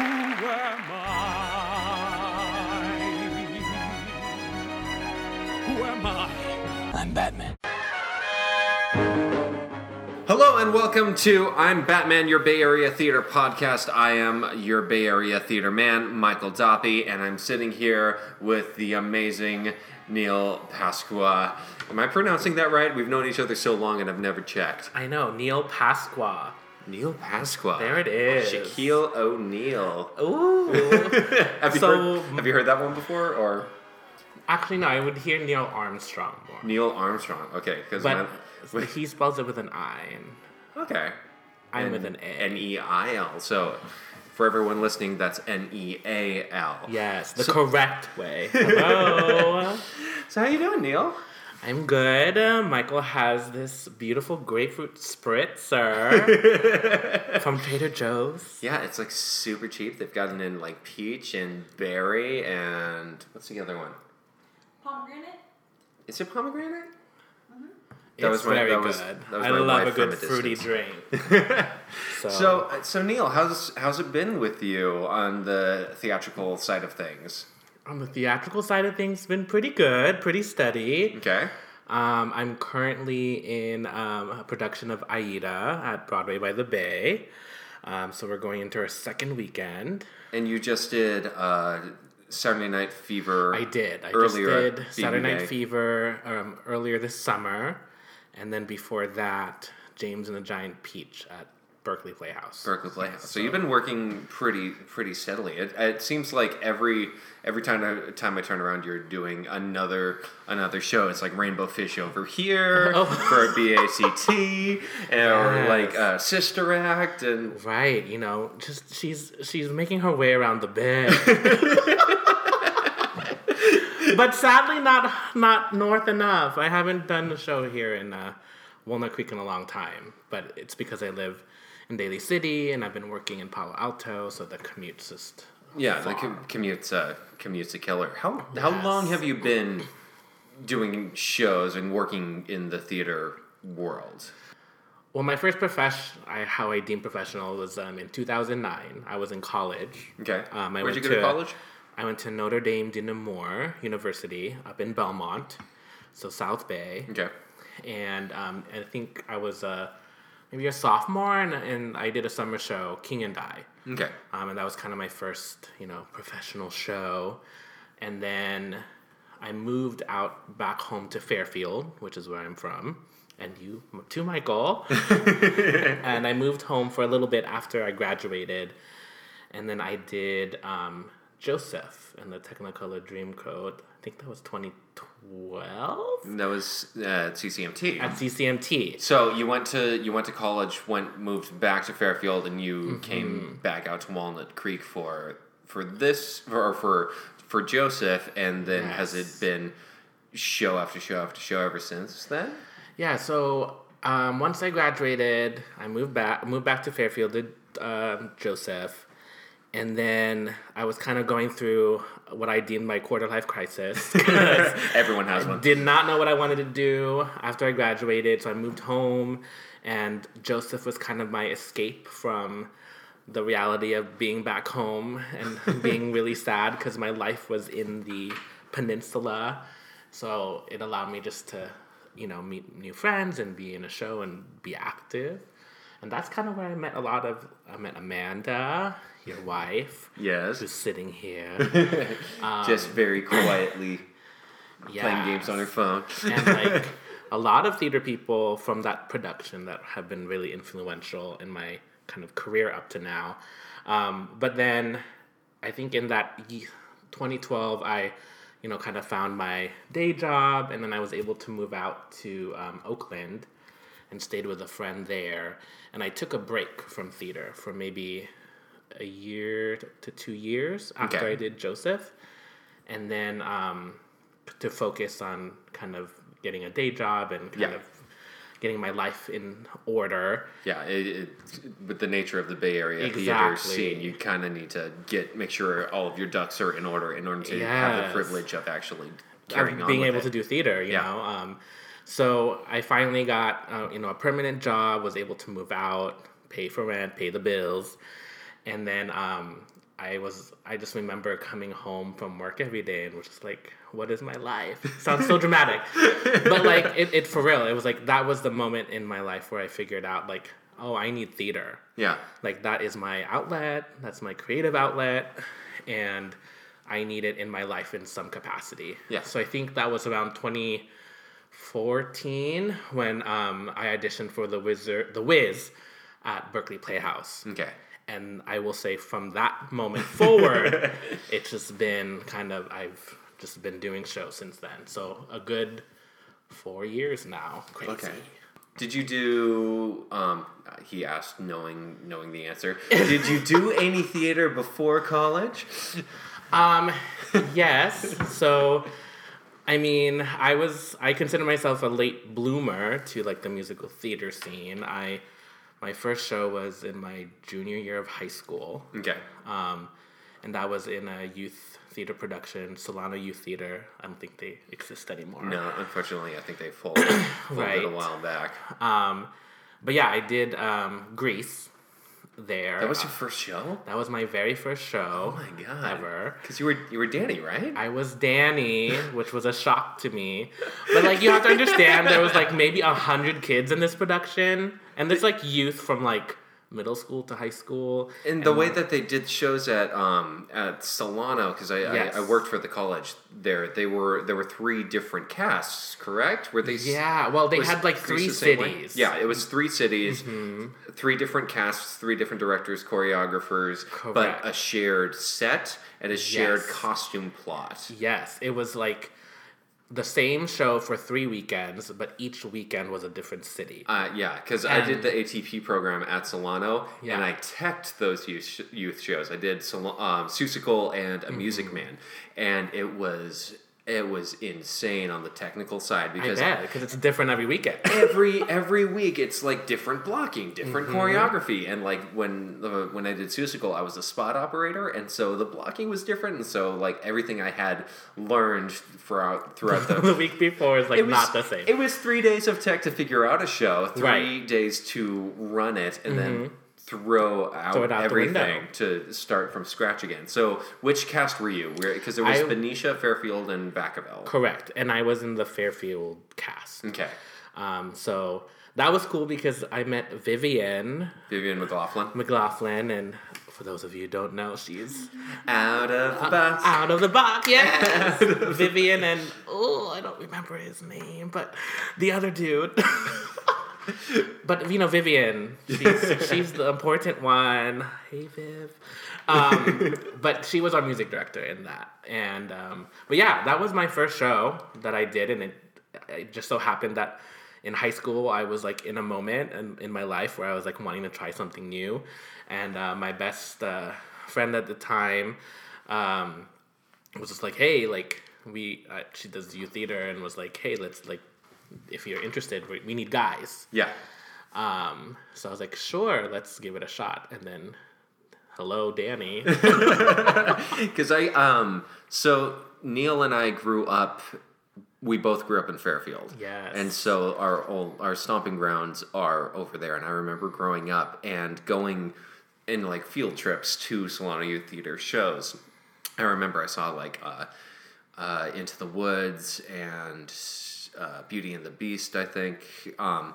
Who am I? Who am I? I'm Batman. Hello and welcome to I'm Batman, your Bay Area theater podcast. I am your Bay Area theater man, Michael Doppy, and I'm sitting here with the amazing Neal Pasqua. Am I pronouncing that right? We've known each other so long and I've never checked. I know, Neal Pasqua. Neal Pasqua. There it is. Shaquille O'Neal. Ooh. Have you, So- heard, have you heard that one before? Or Actually, no, I would hear Neil Armstrong more. Neil Armstrong? Okay, because But he spells it with an I, and okay, I'm with an A. N E I L. So for everyone listening, that's N E A L. yes, the correct way. Hello. So how you doing, Neal? I'm good. Uh, Michael has this beautiful grapefruit spritzer from Trader Joe's. Yeah, it's like super cheap. They've gotten in like peach and berry and what's the other one? Pomegranate? Is it pomegranate? It's was my- very that was- good. that was I love a good a fruity drink. So, So, uh, so Neal, how's how's it been with you on the theatrical side of things? On the theatrical side of things, been pretty good, pretty steady. Okay. Um, I'm currently in um, a production of Aida at Broadway by the Bay. Um, so we're going into our second weekend. And you just did uh, Saturday Night Fever. I did. I Earlier just did Saturday Night. Fever um, earlier this summer, and then before that, James and the Giant Peach at Berkeley Playhouse. Berkeley Playhouse. So, you've been working pretty pretty steadily. It, it seems like every every time I, time I turn around, you're doing another another show. It's like Rainbow Fish over here Oh. for BACT, or like uh, Sister Act, and Right, you know, just she's she's making her way around the bed. but sadly not not north enough. I haven't done a show here in uh, Walnut Creek in a long time, but it's because I live in Daly City and I've been working in Palo Alto, so the commute's just yeah, the far. com- commute's uh, commute's a killer. How how long have you been doing shows and working in the theater world? Well, my first profession, I, how I deem professional, was um, in 2009. I was in college. Okay, Um, I where'd you go to college? I went to Notre Dame de Namur University up in Belmont, so South Bay. Okay, And um, I think I was uh, maybe a sophomore, and, and I did a summer show, King and I. okay. Um, and that was kind of my first, you know, professional show. And then I moved out back home to Fairfield, which is where I'm from, and you to Michael. and I moved home for a little bit after I graduated, and then I did um, Joseph and the Technicolor Dreamcoat. I think that was 2012 That was uh, CCMT. at CCMT. So you went to you went to college, went moved back to Fairfield, and you Mm-hmm. came back out to Walnut Creek for for this or for for Joseph, and then has it been show after show after show ever since then? Yeah, so um, once I graduated, I moved back moved back to Fairfield, did um Joseph, and then I was kind of going through what I deemed my quarter life crisis. Everyone has one. did not know what I wanted to do after I graduated, so I moved home, and Joseph was kind of my escape from the reality of being back home and being really sad because my life was in the peninsula. So it allowed me just to, you know, meet new friends and be in a show and be active. And that's kind of where I met a lot of, I met Amanda, your wife, Yes, who's sitting here. just very quietly playing games on her phone. and like a lot of theater people from that production that have been really influential in my kind of career up to now. Um, but then I think in that 2012, I, you know, kind of found my day job, and then I was able to move out to um, Oakland and stayed with a friend there. And I took a break from theater for maybe a year to two years after Okay. I did Joseph, and then um, to focus on kind of getting a day job and kind Yeah. of getting my life in order. Yeah, it, it, with the nature of the Bay Area theater scene, you kind of need to get make sure all of your ducks are in order in order to have the privilege of actually of carrying on. being able it. to do theater, you Yeah. know. Um, so I finally got uh, you know a permanent job, was able to move out, pay for rent, pay the bills, and then um, I was I just remember coming home from work every day and was just like, what is my life? Sounds so dramatic. but like it, it for real, it was like that was the moment in my life where I figured out like, oh, I need theater. Yeah. Like that is my outlet, that's my creative outlet, and I need it in my life in some capacity. Yeah. So I think that was around 2014 when um, I auditioned for the Wizard, the Wiz, at Berkeley Playhouse. Okay. And I will say from that moment forward, it's just been kind of I've just been doing shows since then. So a good four years now. Crazy. Okay. Did you do? Um, he asked, knowing knowing the answer. Did you do any theater before college? Um, yes. So, I mean, I was I consider myself a late bloomer to like the musical theater scene. I my first show was in my junior year of high school, Okay. um, and that was in a youth theater production, Solano Youth Theater. I don't think they exist anymore. No, unfortunately, I think they folded, folded a while back. Um, but yeah, I did um, Grease there. That was your first show. that was my very first show Oh my god. ever. Because you were you were Danny, right? I was Danny, which was a shock to me. But like you have to understand there was like maybe a hundred kids in this production. And there's like youth from like middle school to high school. And the way that they did shows at um at Solano, because I, Yes. I I worked for the college there. They were there were three different casts, correct? Were they? Yeah, well they was had like three the same way? cities. Yeah, it was three cities, Mm-hmm. three different casts, three different directors, choreographers, but a shared set and a shared Yes. costume plot. Yes. It was like the same show for three weekends, but each weekend was a different city. Uh, yeah, because I did the ATP program at Solano, Yeah. and I teched those youth, youth shows. I did Sol- um, Seussical and A Music Mm-hmm. Man, and it was it was insane on the technical side because because it's different every weekend. every every week it's like different blocking, different Mm-hmm. choreography, and like when uh, when I did Seussical, I was a spot operator, and so the blocking was different, and so like everything I had learned throughout throughout the the week before is like was, not the same. It was three days of tech to figure out a show, three Right. Mm-hmm. days to run it, and then throw out, Throw out everything to start from scratch again. So, which cast were you? Because there was I- Benicia, Fairfield, and Vacaville. Correct. And I was in the Fairfield cast. Okay, Um, so that was cool because I met Vivian Vivian McLaughlin. McLaughlin, and for those of you who don't know, she's Out of the box. out of the box. Yes, Vivian and oh, I don't remember his name, but the other dude. but you know, Vivian, she's, she's the important one. Hey, Viv. Um, but she was our music director in that, and um, but yeah, that was my first show that I did, and it, it just so happened that in high school I was like in a moment in, in my life where I was like wanting to try something new, and uh, my best uh, friend at the time um, was just like, hey, like we uh, she does youth theater, and was like, hey, let's like if you're interested, we, we need guys. Yeah. Um, so I was like, sure, let's give it a shot, and then. Hello, Danny. Because I um so Neal and I grew up. We both grew up in Fairfield. Yes. And so our old, our stomping grounds are over there. And I remember growing up and going in like field trips to Solano Youth Theater shows. I remember I saw like uh, uh, Into the Woods and uh, Beauty and the Beast. I think. Um,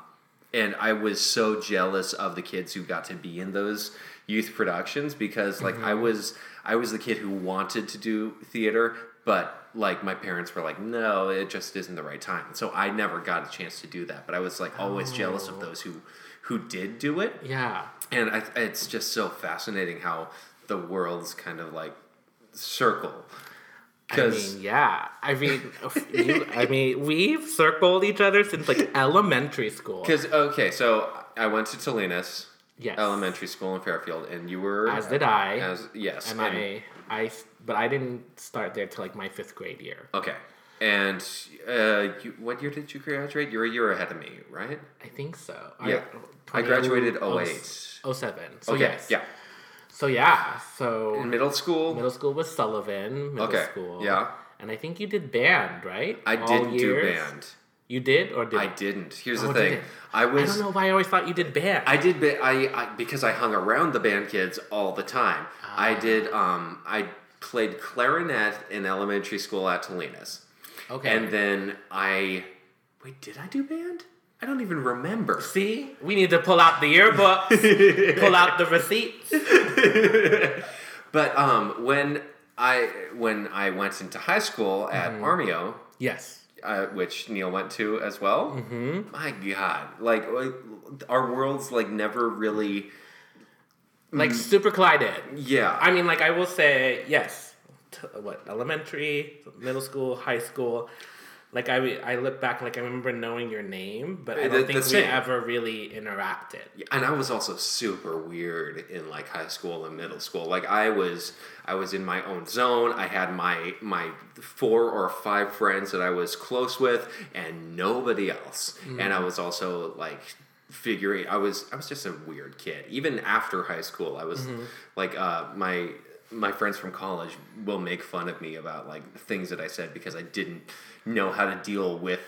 and I was so jealous of the kids who got to be in those youth productions because like I was I was the kid who wanted to do theater but like my parents were like no it just isn't the right time so I never got a chance to do that but I was like always jealous of those who who did do it yeah. and I, it's just so fascinating how the worlds kind of like circle I mean, yeah. I mean, you, I mean, we've circled each other since like elementary school. Because okay, so I went to Tolenas Yes. Elementary School in Fairfield, and you were As did I. As yes, and I, I, but I didn't start there till like my fifth grade year. okay. And uh, you, what year did you graduate? You're a year ahead of me, right? I think so. Yeah. I graduated 08. 07. So Okay, yes. yeah. So yeah. So In middle school, middle school was Sullivan. Middle Okay, school. yeah. And I think you did band, right? I All didn't do years? band. You did or did I didn't. Here's Oh, the thing. I was. I I don't know why I always thought you did band. I did ba- I, I because I hung around the band kids all the time. I Ah. did um I played clarinet in elementary school at Tolenas. okay. And then I wait, did I do band? I don't even remember. See, we need to pull out the yearbooks, pull out the receipts. But um when I when I went into high school at Mm-hmm. Armijo, Yes. uh, which Neal went to as well. Mm-hmm. My God, like, our worlds like never really. Like super collided. Yeah, I mean, like I will say, yes. T- what elementary, middle school, high school. Like I, re- I look back, like I remember knowing your name, but I don't think we same. ever really interacted. and I was also super weird in like high school and middle school. Like I was, I was in my own zone. I had my my four or five friends that I was close with, and nobody else. And I was also like figuring. I was I was just a weird kid. Even after high school, I was like uh, my my friends from college will make fun of me about like things that I said because I didn't know how to deal with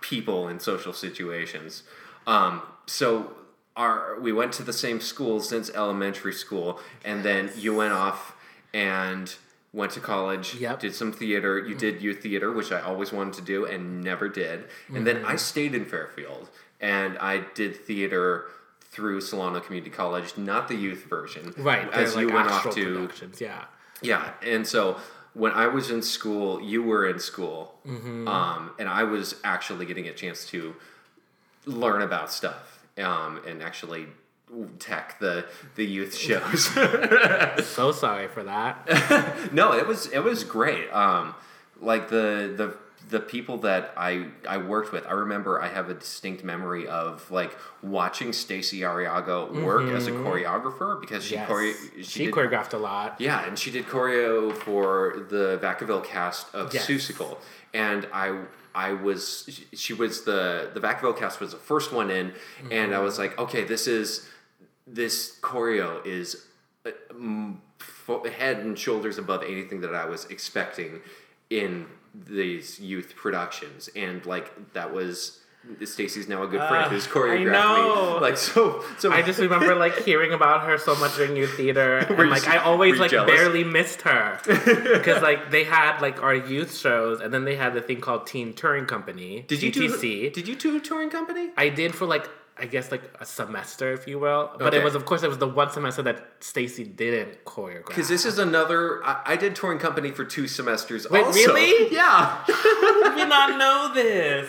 people in social situations. Um, so our we went to the same school since elementary school, and then you went off and went to college. Yep. Did some theater. You did youth theater, which I always wanted to do and never did. And then I stayed in Fairfield and I did theater through Solano Community College, not the youth version. Right. As you like went off to. Yeah. yeah, and so when I was in school, you were in school, Mm-hmm. um, and I was actually getting a chance to learn about stuff um, and actually tech the the youth shows. So sorry for that. no, it was it was great. Um, like the the the people that I I worked with, I remember I have a distinct memory of like watching Stacy Ariago work as a choreographer because she yes. chore- she did- choreographed a lot. Yeah, and she did choreo for the Vacaville cast of Yes. Seussical, and I I was she- she was the the Vacaville cast was the first one in, and I was like, okay, this is this choreo is uh, head and shoulders above anything that I was expecting in these youth productions, and like that was. Stacey's now a good friend Uh, who's I choreographed know. me. Like so, so I just remember like hearing about her so much during youth theater, and like I always like jealous? barely missed her because like they had like our youth shows, and then they had the thing called Teen Touring Company. did you TTC. do? Did you do a touring company? I did for like I guess like a semester, if you will. But Okay. it was of course it was the one semester that Stacy didn't choreograph. Because this is another. I, I did touring company for two semesters. Wait, also. really? Yeah. Did we not know this?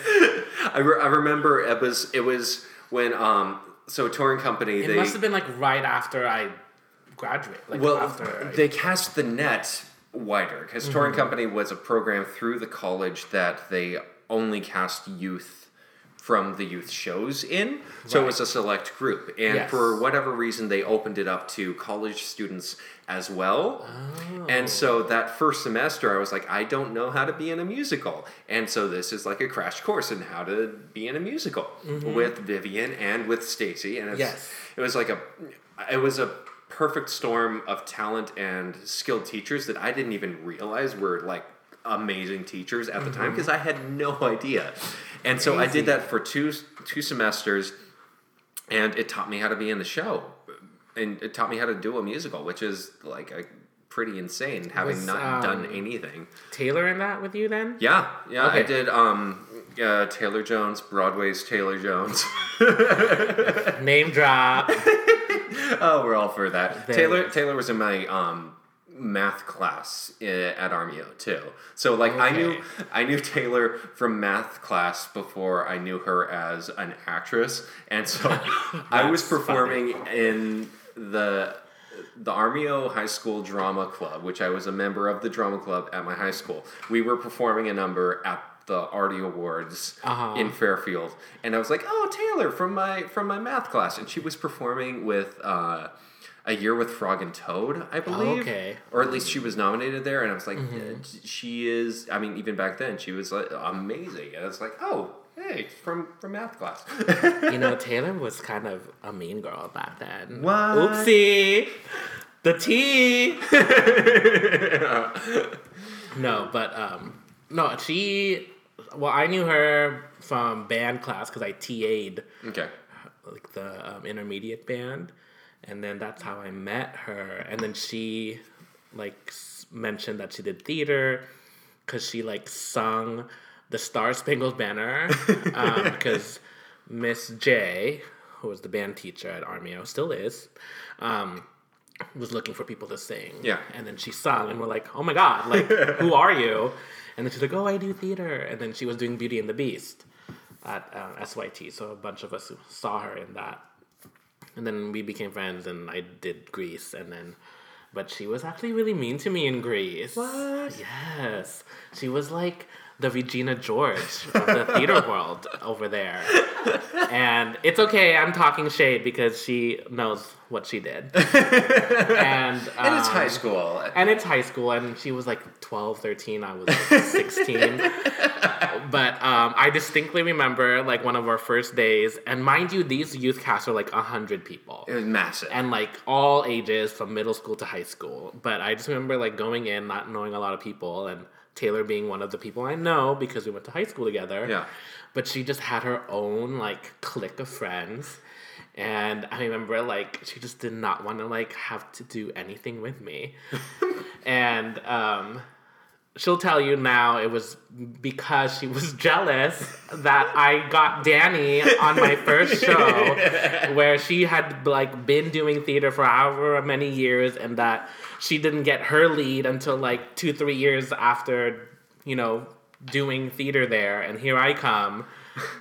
I, re- I remember it was it was when um so touring company It they must have been like right after I graduated. Like well after I- they cast the net wider because touring Mm-hmm. company was a program through the college that they only cast youth from the youth shows in. So it was a select group. And Yes. for whatever reason they opened it up to college students as well. And so that first semester i was like i don't know how to be in a musical. And so this is like a crash course in how to be in a musical with vivian and with stacy. And Mm-hmm. Yes. it was like a it was a perfect storm of talent and skilled teachers that i didn't even realize were like amazing teachers at the time because i had no idea and so i did that for two two semesters and it taught me how to be in the show. And it taught me how to do a musical which is like a pretty insane having Was, not done um, anything. Taylor in that with you then? yeah yeah i did um uh, taylor jones broadway's taylor jones. Name drop. oh we're all for that. Very taylor taylor was in my um math class uh, at armijo too so like i knew i knew taylor from math class before i knew her as an actress and so i was performing in the the Armijo High School Drama Club, which I was a member of the drama club at my high school. We were performing a number at the Artie Awards Uh-huh. in Fairfield, and I was like, "Oh, Taylor from my from my math class," and she was performing with. Uh, a year with Frog and Toad, I believe. okay. Or at least she was nominated there, and I was like, "Yeah, she is. I mean, even back then, she was like amazing. And it's like, oh, hey, from from math class. You know, Taylor was kind of a mean girl back then. What? Oopsie. The tea. no, but um, no, she well, I knew her from band class because I TA'd Okay. like the um, intermediate band, and then that's how I met her. And then she like mentioned that she did theater because she like sung the Star Spangled Banner um, because Miss J, who was the band teacher at Armijo, still is. Um, was looking for people to sing. Yeah. And then she sung, and we're like, oh my God, like, who are you? And then she's like, oh, I do theater. And then she was doing Beauty and the Beast at uh, SYT. So a bunch of us saw her in that. And then we became friends, and I did Grease, and then. But she was actually really mean to me in Grease. What? Yes. She was like the Regina George of the theater world over there. And it's okay, I'm talking shade because she knows what she did. and, And it's um, high school. and it's high school, and she was like 12, 13. I was like 16. but um, I distinctly remember like one of our first days, and mind you, these youth casts are like 100 people. It was massive. And like all ages from middle school to high school. But I just remember like going in, not knowing a lot of people, and Taylor being one of the people I know because we went to high school together. Yeah. But she just had her own like clique of friends. And I remember like she just did not want to like have to do anything with me. and um she'll tell you now it was because she was jealous that I got Danny on my first show where she had like been doing theater for however many years and that she didn't get her lead until like 2 3 years after you know doing theater there. And here I come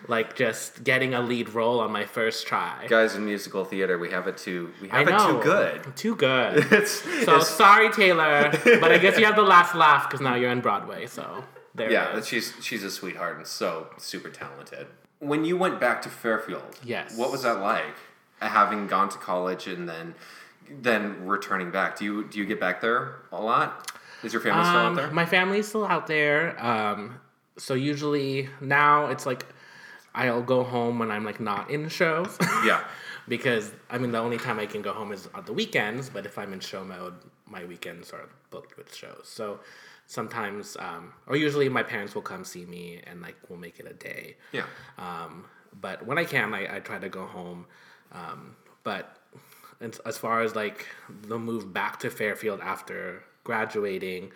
like just getting a lead role on my first try. Guys in musical theater, we have it too. We have it too good. Too good. It's, So it's- sorry, Taylor, but I guess you have the last laugh because now you're in Broadway. So there. yeah, she's she's a sweetheart and so super talented. When you went back to Fairfield, Yes. what was that like? Having gone to college and then then returning back. Do you do you get back there a lot? Is your family still out Um, there? My family's still out there. Um, so usually now it's like I'll go home when I'm like not in shows. yeah. because I mean the only time I can go home is on the weekends. But if I'm in show mode, my weekends are booked with shows. So sometimes, um, or usually, my parents will come see me and like we'll make it a day. Yeah. Um, but when I can, I, I try to go home. Um, but as, as far as like the move back to Fairfield after graduating,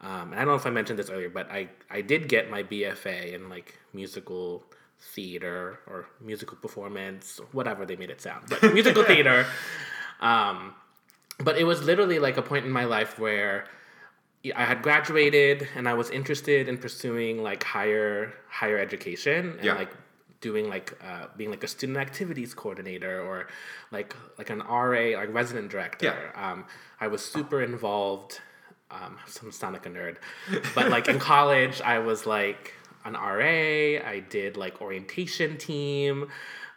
um, and I don't know if I mentioned this earlier, but I, I did get my BFA in like musical theater or musical performance, whatever they made it sound, but musical theater. Um, but it was literally like a point in my life where I had graduated and I was interested in pursuing like higher higher education and Yeah. like doing like uh, being like a student activities coordinator or like like an RA like resident director. Yeah. Um, I was super involved. Um, some sound like a nerd, but like in college, I was like an RA. I did like orientation team.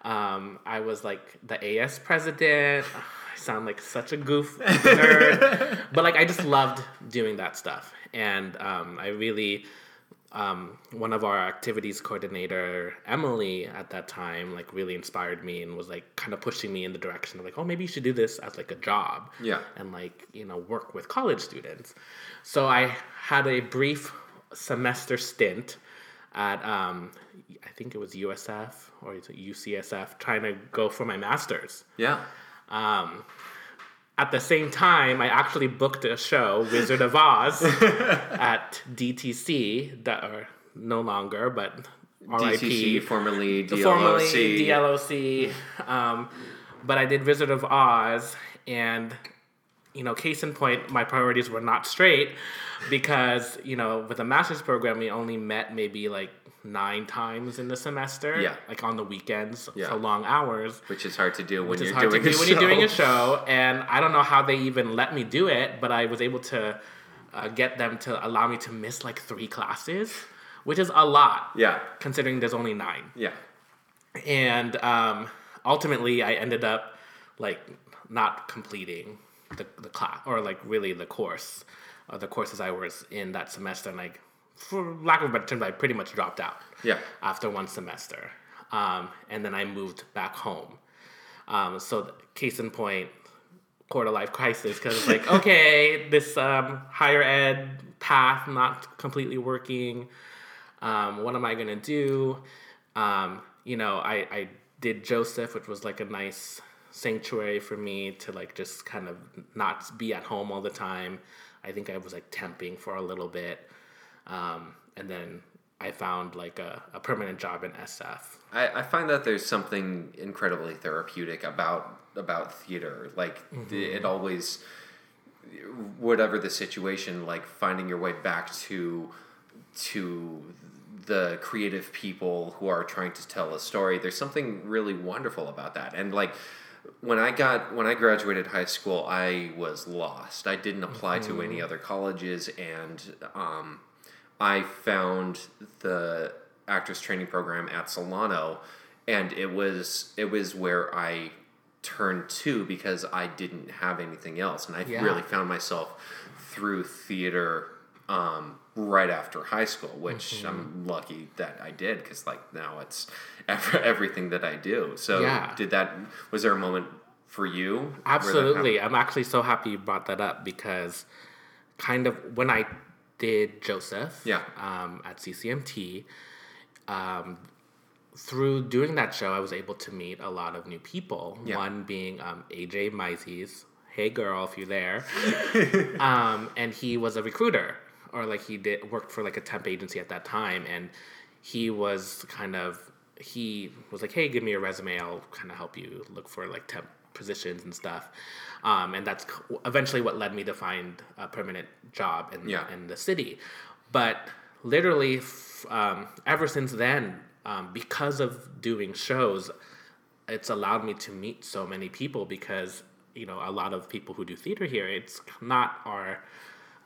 Um, I was like the AS president. I sound like such a goof nerd, but like I just loved doing that stuff, and um, I really um, one of our activities coordinator Emily at that time like really inspired me and was like kind of pushing me in the direction of like oh maybe you should do this as like a job Yeah. and like you know work with college students so I had a brief semester stint at um, I think it was USF or UCSF trying to go for my master's Yeah. um, at the same time, I actually booked a show, Wizard of Oz, at DTC, that are no longer, but DTC, RIP. formerly DLOC. Formerly DLOC. Um, but I did Wizard of Oz, and, you know, case in point, my priorities were not straight because, you know, with a master's program, we only met maybe like nine times in the semester. Yeah. Like on the weekends Yeah. for long hours Which is hard to do when which you're is hard doing to do when you're doing a show. And I don't know how they even let me do it, but I was able to uh, get them to allow me to miss like three classes, which is a lot Yeah. considering there's only nine. Yeah. And um, ultimately, I ended up like not completing the, the class or like really the course, uh, the courses I was in that semester. And like, for lack of a better term, I pretty much dropped out Yeah. after one semester. Um, and then I moved back home. Um, so, case in point, quarter life crisis, because it's like, okay, this um, higher ed path not completely working. Um, what am I gonna do? Um, you know, I, I did Joseph, which was like a nice sanctuary for me to like just kind of not be at home all the time. I think I was like temping for a little bit. Um, and then I found like a, a permanent job in SF. I, I find that there's something incredibly therapeutic about about theater. Like the, it always, whatever the situation, like finding your way back to to the creative people who are trying to tell a story. There's something really wonderful about that. And like when I got when I graduated high school, I was lost. I didn't apply to any other colleges, and um, I found the actors training program at Solano, and it was it was where I turned to because I didn't have anything else, and I Yeah. really found myself through theater um, right after high school, which Mm-hmm. I'm lucky that I did because like now it's ev- everything that I do. So Yeah. did that? Was there a moment for you? Absolutely. I'm actually so happy you brought that up because kind of when I did Joseph Yeah. um, at CCMT, um, through doing that show, I was able to meet a lot of new people. Yeah. One being um, AJ Mises. Hey, girl, if you're there. um, and he was a recruiter, or like he did worked for like a temp agency at that time, and he was kind of he was like, hey, give me a resume, I'll kind of help you look for like temp positions and stuff. Um, and that's eventually what led me to find a permanent job in Yeah. in the city. But literally, f- um, ever since then, um, because of doing shows, it's allowed me to meet so many people because you know a lot of people who do theater here it's not our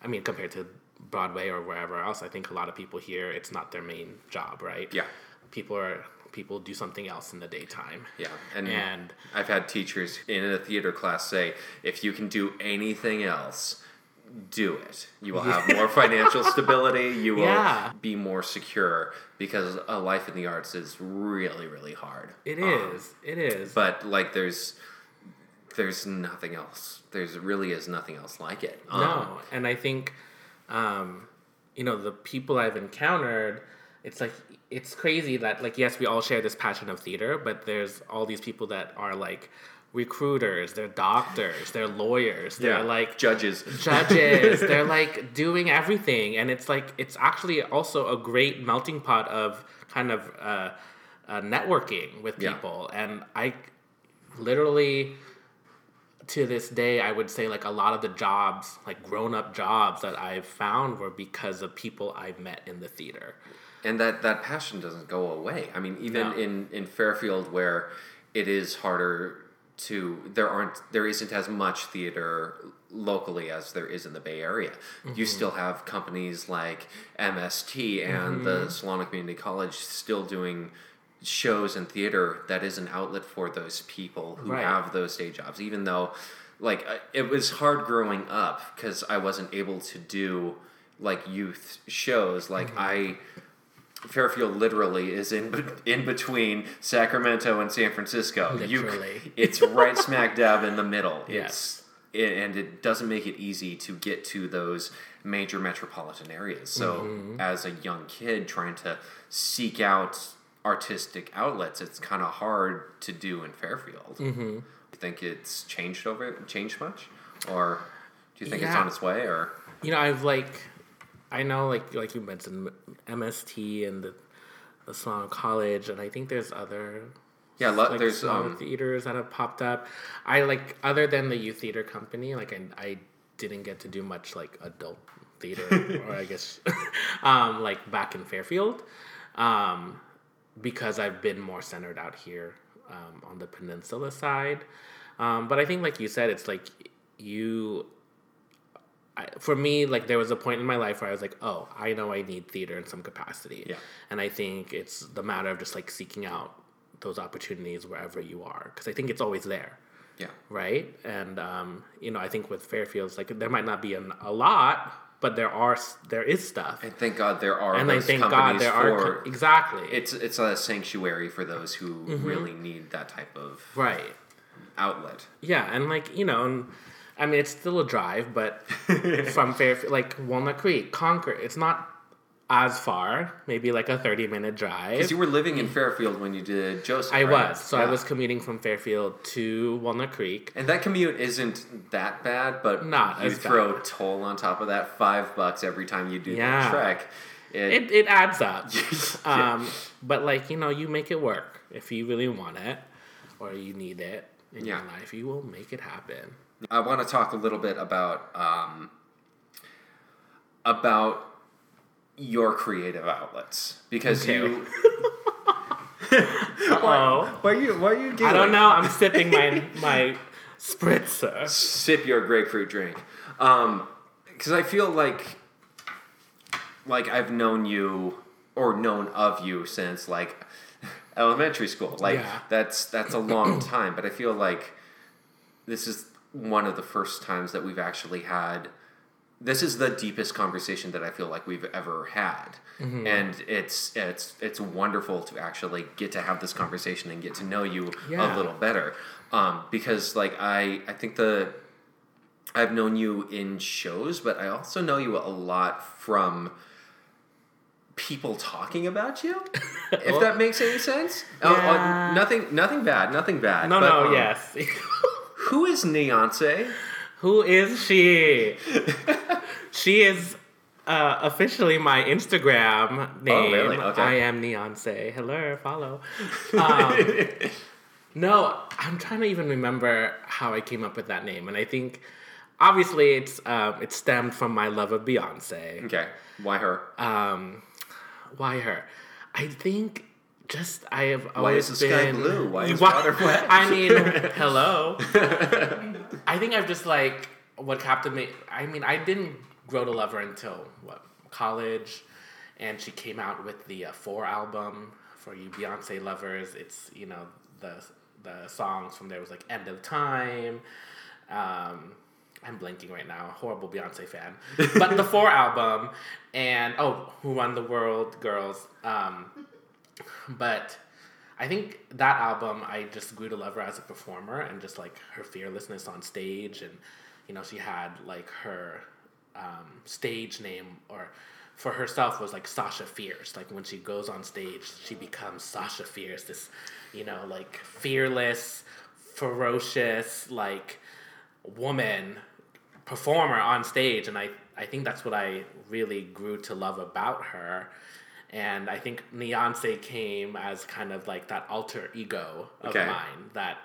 i mean compared to broadway or wherever else i think a lot of people here it's not their main job right Yeah. people are people do something else in the daytime Yeah, and, And- I've had teachers in a theater class say, if you can do anything else, do it. You will have more financial stability. You will Yeah. be more secure because a life in the arts is really, really hard. It Um, is. it is but like, there's there's nothing else. There's really is nothing else like it. Um, No, and I think, um, you know, the people I've encountered, it's like it's crazy that like yes, we all share this passion of theater, but there's all these people that are like recruiters, they're doctors, they're lawyers, they're yeah, like judges. judges, they're like doing everything, and it's like it's actually also a great melting pot of kind of uh, uh, networking with Yeah. people, and I literally to this day, I would say like a lot of the jobs, like grown up jobs that I've found were because of people I've met in the theater. and that that passion doesn't go away. I mean, even No. in in Fairfield where it is harder to there aren't there isn't as much theater locally as there is in the Bay Area. You mm-hmm. still have companies like MST and the mm-hmm. Solano Community College still doing shows and theater that is an outlet for those people who Right. have those day jobs even though like it was hard growing up because I wasn't able to do like youth shows like I Fairfield literally is in be- in between Sacramento and San Francisco. You it's right smack dab in the middle. Yes. It's it, and it doesn't make it easy to get to those major metropolitan areas. So Mm-hmm. as a young kid trying to seek out artistic outlets, it's kind of hard to do in Fairfield. Mm-hmm. You think it's changed over changed much, or do you think it's on its way? Or You know, I've like, I know like like you mentioned MST and the the Solano College, and I think there's other yeah, lo- like there's um, theaters that have popped up. I like other than the youth theater company, like I, I didn't get to do much like adult theater, or I guess um, like back in Fairfield, um, because I've been more centered out here um, on the peninsula side. Um, but I think, like you said, it's like you. I, for me, like there was a point in my life where I was like, "Oh, I know I need theater in some capacity," Yeah. and I think it's the matter of just like seeking out those opportunities wherever you are, because I think it's always there, yeah. right? And um, you know, I think with Fairfields, like there might not be an, a lot, but there are there is stuff, And thank God there are and those thank God there for are exactly it's it's a sanctuary for those who Mm-hmm. really need that type of right. outlet. Yeah, and like you know, and, I mean, it's still a drive, but from Fairfield, like Walnut Creek, Concord, it's not as far, maybe like a 30 minute drive. Because you were living in Fairfield when you did Joseph. I right? was. So I was commuting from Fairfield to Walnut Creek. And that commute isn't that bad, but Not you throw bad. toll on top of that five bucks every time you do Yeah. the trek. It, It, it adds up. Yeah. um, but like, you know, you make it work. If you really want it or you need it in Yeah. your life, you will make it happen. I want to talk a little bit about um, about your creative outlets because Okay. you. Oh. Why are you? Why are you? I giggling? don't know. I'm sipping my my spritzer. sip your grapefruit drink. Um, because I feel like, like I've known you or known of you since like elementary school. Like Yeah. that's that's a long time. But I feel like this is one of the first times that we've actually had. This is the deepest conversation that I feel like we've ever had, Mm-hmm. and it's it's it's wonderful to actually get to have this conversation and get to know you Yeah. a little better. Um, because like I I think the I've known you in shows, but I also know you a lot from people talking about you. if that makes any sense. Oh, oh, Yeah. nothing nothing bad, nothing bad. No, but, no, um, yes. Who is Neonce? Who is she? she is uh, officially my Instagram name. Oh, really? Okay. I am Neonce. Hello, follow. Um, no, I'm trying to even remember how I came up with that name, and I think obviously it's um, it stemmed from my love of Beyonce. Okay, why her? Um, why her? I think just I have Why always is the sky been blue? Why is Why- water wet? I mean, hello. I think I've just like what captivated. I mean, I didn't grow to love her until what college, and she came out with the uh, Four album for you Beyonce lovers. It's you know the the songs from there was like End of Time. Um, I'm blanking right now. Horrible Beyonce fan, but the Four album and oh, Who Won the World, Girls. Um, but I think that album I just grew to love her as a performer and just like her fearlessness on stage and you know she had like her um, stage name or for herself was like Sasha Fierce. Like when she goes on stage, she becomes Sasha Fierce. This you know like fearless, ferocious like woman performer on stage and I, I think that's what I really grew to love about her. And I think Beyonce came as kind of like that alter ego of Okay. mine that,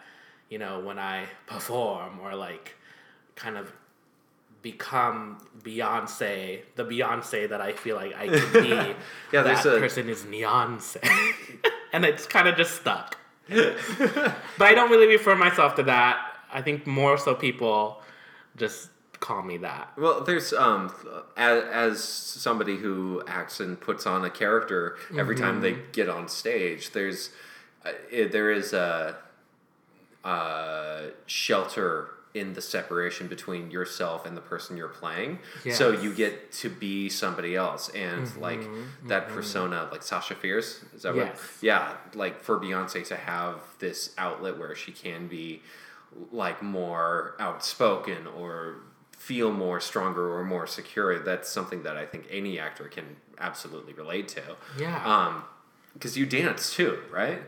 you know, when I perform or like kind of become Beyonce, the Beyonce that I feel like I can be, Yeah, that a- person is Beyonce. and it's kind of just stuck. but I don't really refer myself to that. I think more so people just call me that. Well, there's um as, as somebody who acts and puts on a character every time they Mm-hmm. get on stage. There's uh, there is a uh, shelter in the separation between yourself and the person you're playing. So you get to be somebody else, and like that persona, like Sasha Fierce, is that Mm-hmm. Yes. what? Yeah, like for Beyonce to have this outlet where she can be like more outspoken or feel more stronger or more secure that's something that i think any actor can absolutely relate to Yeah. um because you dance too right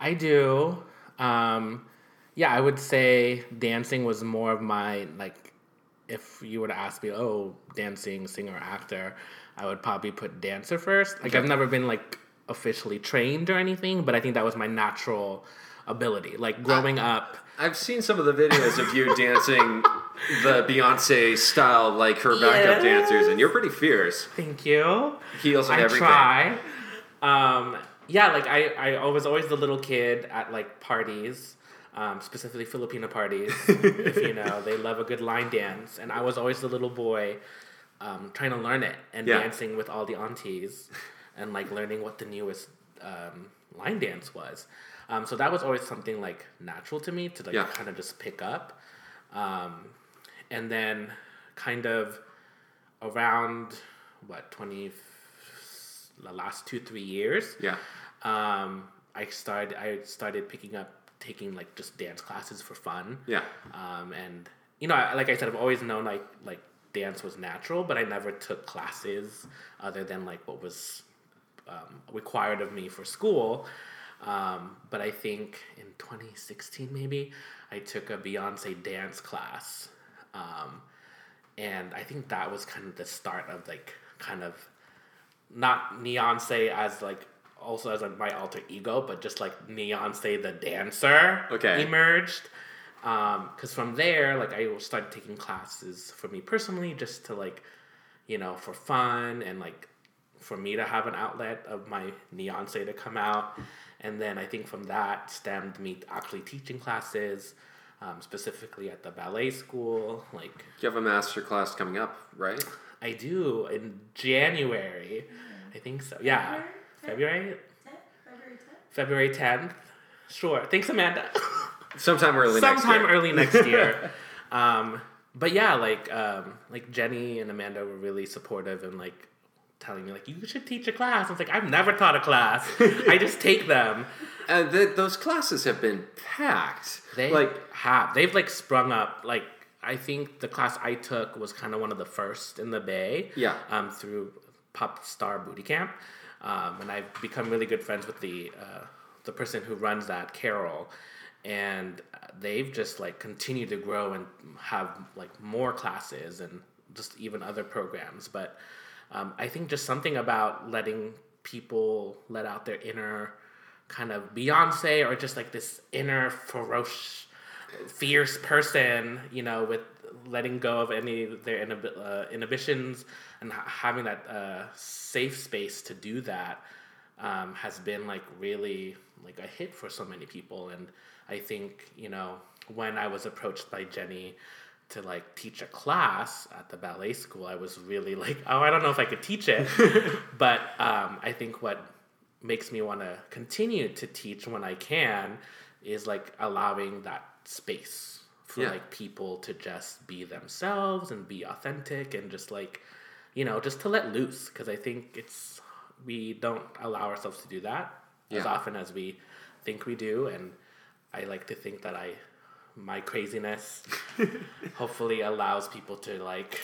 I do. Um, yeah, I would say dancing was more of my like. If you were to ask me, oh, dancing, singer, actor, I would probably put dancer first. Like I've never been like officially trained or anything, but I think that was my natural ability. Like growing up, i've seen some of the videos of you dancing the beyonce style like her backup Yeah. dancers and you're pretty fierce thank you. heels and I everything try. Um, yeah, like I, I was always the little kid at like parties, um, specifically Filipino parties. if you know, they love a good line dance, and I was always the little boy, um, trying to learn it and Yeah. dancing with all the aunties, and like learning what the newest um, line dance was. Um, so that was always something like natural to me to like Yeah. kind of just pick up, um, and then kind of around what 20 the last two three years yeah um i started i started picking up taking like just dance classes for fun yeah um and you know I, like i said i've always known like like dance was natural, but I never took classes other than like what was um, required of me for school. Um, but I think in 2016, maybe, I took a Beyonce dance class. Um, and I think that was kind of the start of like kind of not Beyonce as like also as like my alter ego, but just like Beyonce the dancer Okay. emerged. Because from there, like I started taking classes for me personally, just to like, you know, for fun and like for me to have an outlet of my Beyonce to come out. And then I think from that stemmed me actually teaching classes, um, specifically at the ballet school. Like You have a master class coming up, right? I do in January. I think so. Yeah. February? February 10th? February 10th. Sure. Thanks, Amanda. Sometime early next Sometime year. early next year. um, but yeah, like um, like Jenny and Amanda were really supportive and like telling me like you should teach a class. I was like, I've never taught a class. I just take them. Uh, th- those classes have been packed. They like have. They've like sprung up. Like I think the class I took was kind of one of the first in the Bay. Yeah. Um, through Pop Star Booty Camp, um, and I've become really good friends with the uh, the person who runs that, Carol, and they've just like continued to grow and have like more classes and just even other programs. But um, I think just something about letting people let out their inner kind of Beyonce or just like this inner ferocious, fierce person, you know, with letting go of any of their inhib- uh, inhibitions and ha- having that uh, safe space to do that um, has been like really like a hit for so many people. And I think, you know, when I was approached by Jenny to like teach a class at the ballet school, I was really like, oh, I don't know if I could teach it. but um, I think what makes me want to continue to teach when I can is like allowing that space for Yeah. like people to just be themselves and be authentic and just like you know just to let loose because I think it's we don't allow ourselves to do that as often as we think we do and I like to think that I my craziness hopefully allows people to like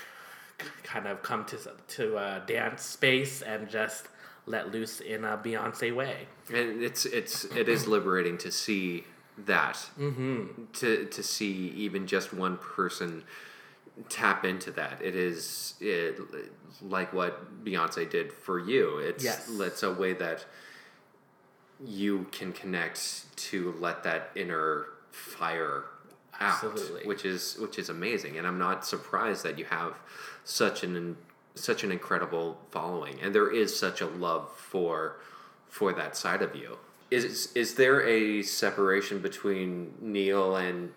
kind of come to to a dance space and just let loose in a Beyonce way. and it's it's it is liberating to see that mm-hmm. to to see even just one person tap into that it is it, like what beyonce did for you it's Yes. it's a way that you can connect to let that inner fire out Absolutely. which is which is amazing and i'm not surprised that you have such an such an incredible following and there is such a love for for that side of you is is there a separation between neal and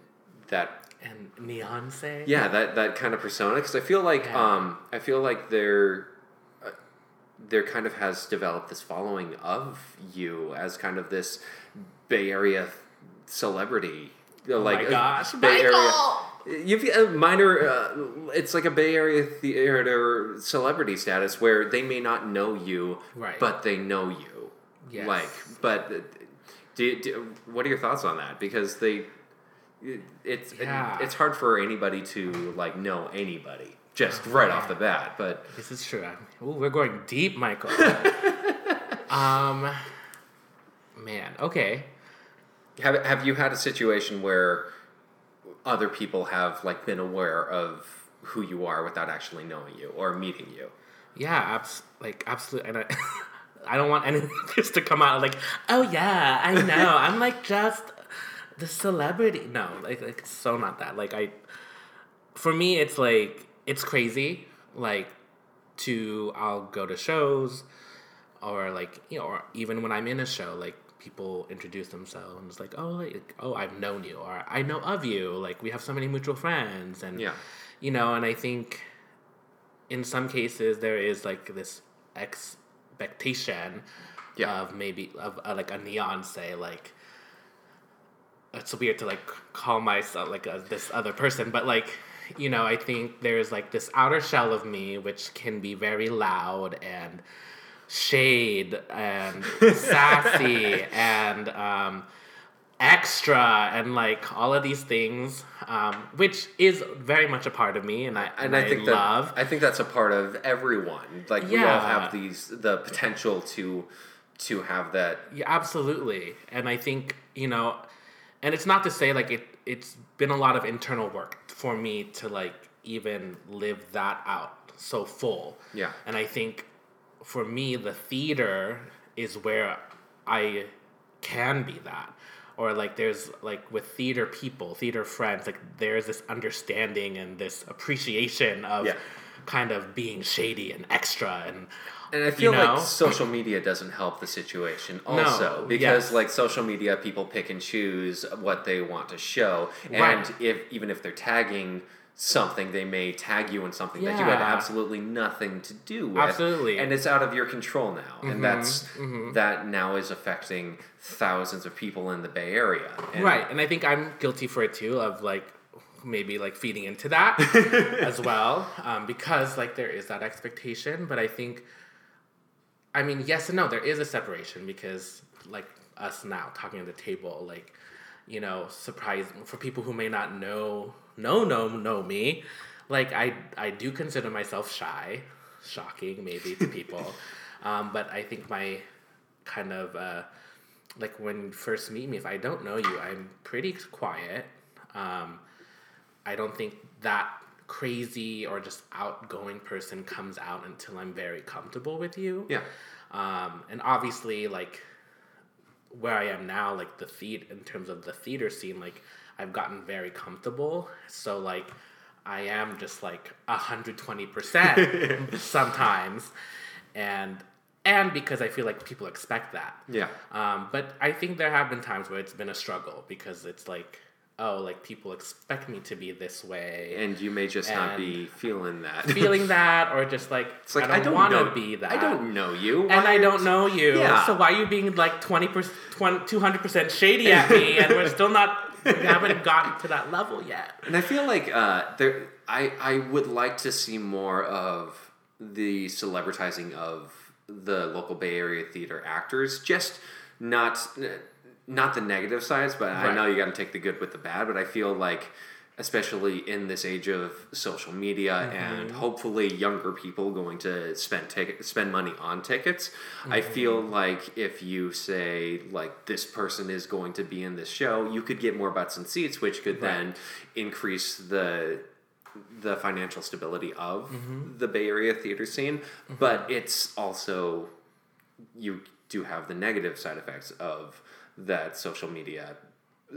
that And Beyonce. yeah that that kind of persona because i feel like Yeah. um i feel like there uh, there kind of has developed this following of you as kind of this bay area celebrity oh my gosh, bay Michael! area you've a minor uh, it's like a bay area theater celebrity status where they may not know you Right. but they know you Yes. like but uh, do, do, what are your thoughts on that because they it, it's Yeah. it's hard for anybody to like know anybody just right off the bat but This is true. Ooh, we're going deep, Michael. um, man. Okay. Have, have you had a situation where other people have like been aware of who you are without actually knowing you or meeting you Yeah. Abs- like absolutely. And I, I don't want any of this to come out like, oh yeah, I know. I'm like just the celebrity. No, like, like it's so not that. Like I, for me, it's like it's crazy. Like to I'll go to shows, or like you know, or even when I'm in a show, like people introduce themselves like, oh, like oh, I've known you, or I know of you. Like we have so many mutual friends, and Yeah. you know, and I think in some cases there is like this expectation Yeah. of maybe of uh, like a Neonce like it's weird to like call myself like a, this other person but like you know i think there's like this outer shell of me which can be very loud and shade and sassy and um extra and like all of these things, um, which is very much a part of me, and I and I think love. that I think that's a part of everyone. Like we all have these the potential to to have that. Yeah, absolutely. And I think, you know, and it's not to say like it it's been a lot of internal work for me to like even live that out so full. Yeah. And I think for me the theater is where I can be that. Or like there's like with theater people, theater friends, like there's this understanding and this appreciation of Yeah. kind of being shady and extra and And I feel know? like social media doesn't help the situation also because yes. like social media people pick and choose what they want to show and Right. if even if they're tagging something they may tag you in something that you had Yeah. absolutely nothing to do with. Absolutely. Mm-hmm, and it's out of your control now. And that's that now is affecting thousands of people in the Bay Area. And right and i think i'm guilty for it too of like maybe like feeding into that as well um, because like there is that expectation. But i think i mean yes and no there is a separation because like us now talking at the table like you know surprise for people who may not know know no, no me. Like i i do consider myself shy shocking maybe to people. Um, but i think my kind of uh, like when you first meet me if i don't know you i'm pretty quiet. Um, i don't think that crazy or just outgoing person comes out until i'm very comfortable with you. Yeah. Um, and obviously like where i am now like the theater in terms of the theater scene like i've gotten very comfortable. So like i am just like 120% sometimes. And and because i feel like people expect that. Yeah. Um, but I think there have been times where it's been a struggle because it's like, oh, like people expect me to be this way, and you may just not be feeling that. feeling that, or just like, it's like I don't, want to be that. I don't know you. And I don't know you. Yeah. So why are you being like 20 200 percent shady at me, and we're still not, we haven't gotten to that level yet. And I feel like uh, there, I I would like to see more of the celebritizing of the local Bay Area theater actors. Just not not the negative sides, but I know you got to take the good with the bad. But I feel like, especially in this age of social media mm-hmm. and hopefully younger people going to spend ticket spend money on tickets, I mm-hmm. feel like if you say like this person is going to be in this show, you could get more butts and seats, which could then increase the the financial stability of mm-hmm. the Bay Area theater scene. But it's also you do have the negative side effects of that social media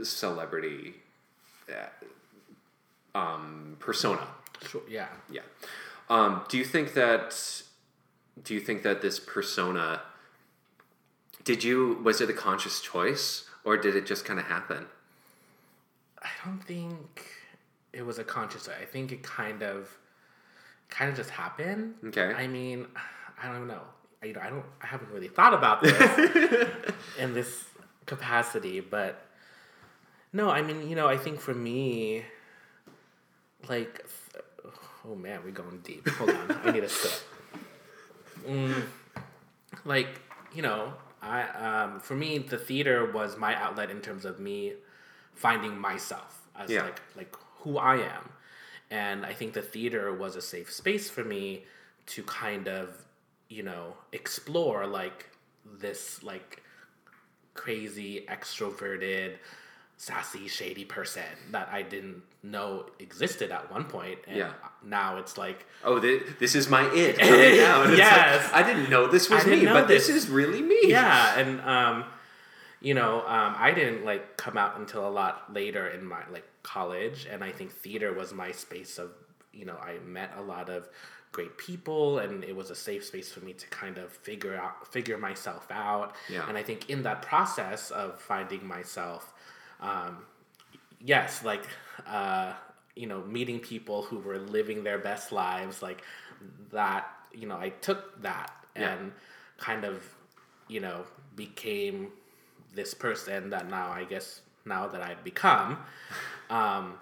celebrity uh, um, persona. Sure, yeah. Yeah. Um, do you think that? Do you think that this persona? Did you? Was it a conscious choice, or did it just kind of happen? I don't think it was a conscious. I think it kind of, kind of just happened. Okay. I mean, I don't know. I, you know, I don't. I haven't really thought about this in this capacity, but no. I mean, you know, I think for me, like, oh man, we're going deep. Hold on, I need a sip. Mm, like, you know, I um, for me, the theater was my outlet in terms of me finding myself as Yeah. like like who I am. And I think the theater was a safe space for me to kind of, you know, explore like this like crazy extroverted sassy shady person that I didn't know existed at one point and Yeah. now it's like Oh, thi- this is my it coming out. It's like, Yes. I didn't know this was me, but this. this. is really me. yeah and um you know um i didn't like come out until a lot later in my like college and i think theater was my space of you know i met a lot of great people and it was a safe space for me to kind of figure out figure myself out Yeah. and i think in that process of finding myself um yes like uh you know meeting people who were living their best lives like that you know i took that Yeah. and kind of you know became this person that now i guess now that i've become um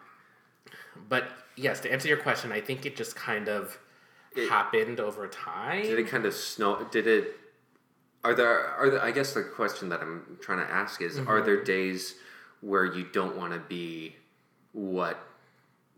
but yes to answer your question i think it just kind of It- happened over time Did it kind of snow? Did it? Are there? Are there, I guess the question that I'm trying to ask is: Are Mm-hmm. there days where you don't want to be what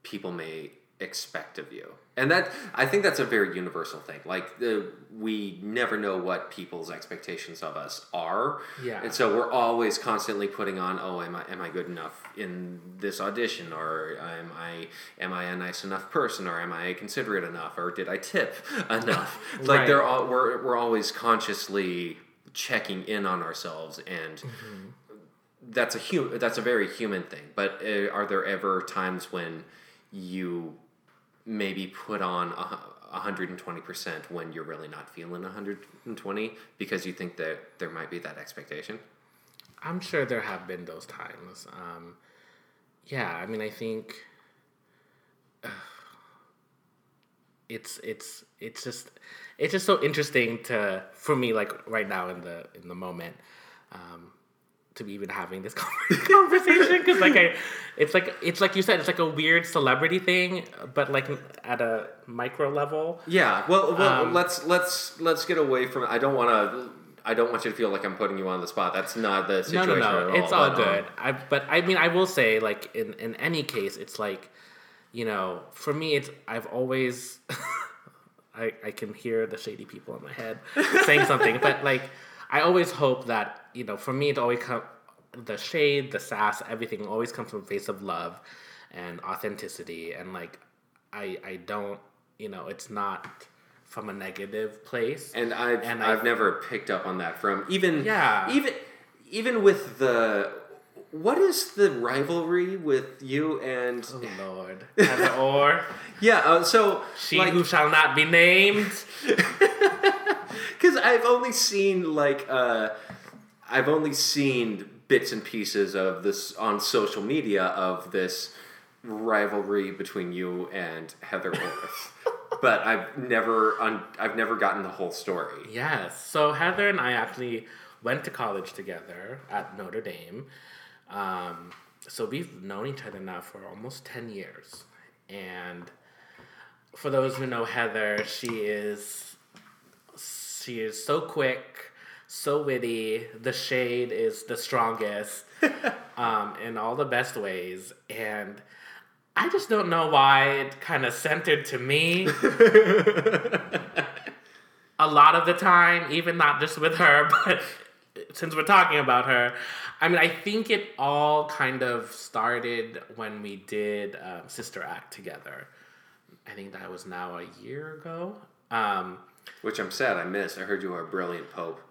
people may expect of you. And that I think that's a very universal thing. Like the we never know what people's expectations of us are. Yeah. And so we're always constantly putting on, oh, am I am I good enough in this audition or am I am I a nice enough person or am I considerate enough or did I tip enough? like Right. they're all we're we're always consciously checking in on ourselves and mm-hmm. That's a hu- that's a very human thing. But uh, are there ever times when you maybe put on a 120% when you're really not feeling 120 because you think that there might be that expectation? I'm sure there have been those times. Um, yeah, I mean, I think it's it's it's just it's just so interesting to for me, like right now in the in the moment, um, to be even having this conversation because like I, it's like it's like you said, it's like a weird celebrity thing, but like at a micro level. Yeah. Well, well Um, let's let's let's get away from I don't want to I don't want you to feel like I'm putting you on the spot. That's not the No, situation no, at no. all. It's all but, um, good. I, but I mean, I will say, like in in any case, it's like, you know, for me, it's I've always, I I can hear the shady people in my head saying something, but like, I always hope that you know, for me, it always come the shade, the sass, everything always comes from a place of love and authenticity, and like, I I don't, you know, it's not from a negative place. and I've And I- I've never picked up on that from even Yeah. even even with the what is the rivalry with you and Oh Lord, Heather Orth. yeah uh, so She like who shall not be named. because I've only seen like uh I've only seen bits and pieces of this on social media of this rivalry between you and Heather Orth. but I've never un- I've never gotten the whole story. Yes. So Heather and I actually went to college together at Notre Dame. Um, so we've known each other now for almost 10 years. And for those who know Heather, she is she is so quick, so witty. The shade is the strongest um, in all the best ways. And I just don't know why it kind of centered to me a lot of the time, even not just with her, but since we're talking about her, I mean, I think it all kind of started when we did um, Sister Act together. I think that was now a year ago. Um, Which I'm sad I missed. I heard you were a brilliant pope.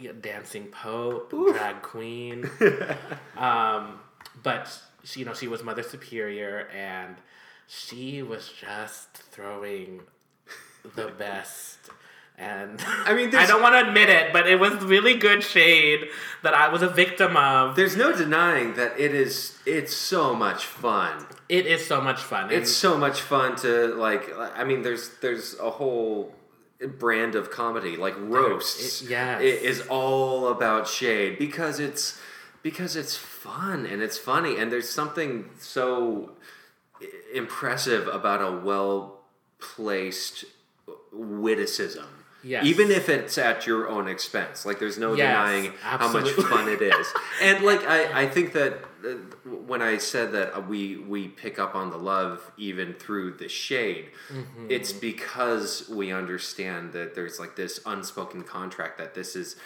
Yeah, Dancing Pope, drag queen. um, but she, you know, she was Mother Superior, and she was just throwing the best. And I mean, I don't want to admit it, but it was really good shade that I was a victim of. There's no denying that it is. It's so much fun. It is so much fun. It's so much fun to like. I mean, there's there's a whole brand of comedy like roasts. i- is all about shade because it's because it's fun and it's funny and there's something so impressive about a well placed witticism. Yes. Even if it's at your own expense, like there's no Yes, denying how much fun it is. And like I, I think that uh, when I said that uh, we we pick up on the love even through the shade, Mm-hmm. it's because we understand that there's like this unspoken contract that this is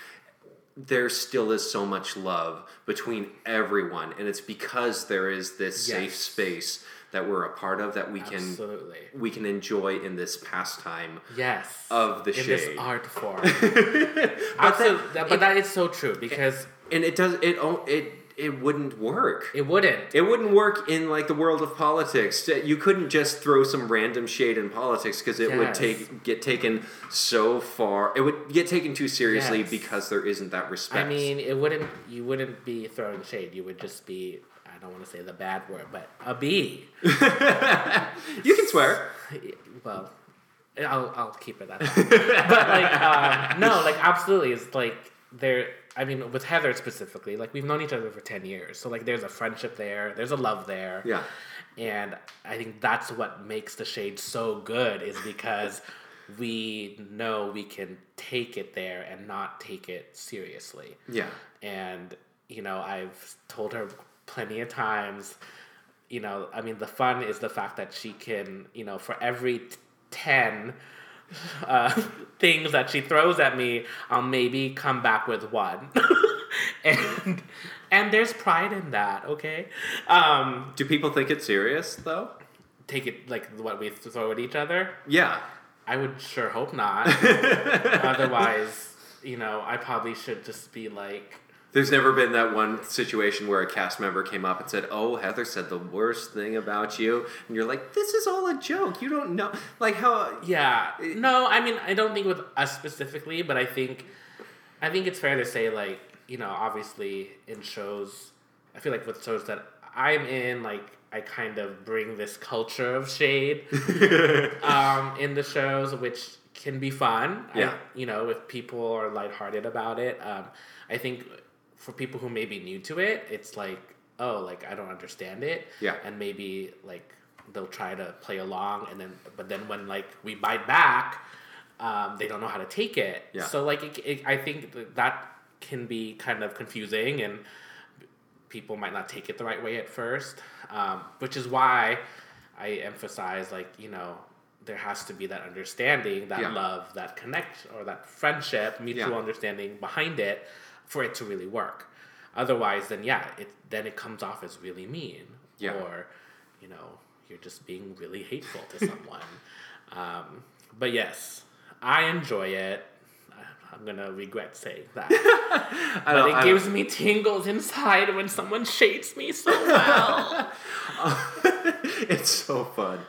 there still is so much love between everyone and it's because there is this safe space that we're a part of that we can Absolutely. we can enjoy in this pastime Yes. of the in shade. this art form. Absolutely. That, but that is so true because and it does it it it wouldn't work it wouldn't. it wouldn't work in like the world of politics you couldn't just throw some random shade in politics because it would take get taken so far it would get taken too seriously Yes. because there isn't that respect I mean, it wouldn't. You wouldn't be throwing shade. You would just be. I don't want to say the bad word, but a bee. you can swear Well, I'll I'll keep it at that. but like, um, no, like absolutely, it's like there. I mean, with Heather specifically, like we've known each other for ten years, so like there's a friendship there, there's a love there. Yeah. And I think that's what makes the shade so good is because we know we can take it there and not take it seriously. yeah And, you know, I've told her plenty of times. You know, I mean, the fun is the fact that she can, you know, for every t- 10 uh, things that she throws at me, I'll maybe come back with one. and and there's pride in that, okay? Um, Do people think it's serious though? take it like what we throw at each other. Yeah. I would sure hope not. Otherwise, you know, I probably should just be like, There's never been that one situation where a cast member came up and said, "Oh, Heather said the worst thing about you," and you're like, "This is all a joke. You don't know." Like how? yeah. No, I mean, I don't think with us specifically, but I think, I think it's fair to say, like, you know, obviously in shows, I feel like with shows that I'm in, like, I kind of bring this culture of shade um, in the shows, which can be fun. I- Yeah. you know, if people are lighthearted about it. Um, I think for people who may be new to it, it's like, oh, like I don't understand it. Yeah. And maybe like they'll try to play along, and then but then when like we bite back, um, they don't know how to take it. Yeah. So like it, it, I think that can be kind of confusing and people might not take it the right way at first, um, which is why I emphasize like you know there has to be that understanding, that Yeah. love, that connect or that friendship, mutual Yeah. understanding behind it for it to really work. Otherwise, then yeah, it then it comes off as really mean, Yeah. or you know you're just being really hateful to someone. um, but yes, I enjoy it. I'm gonna regret saying that. But it gives me tingles inside when someone shades me so well. it's so fun.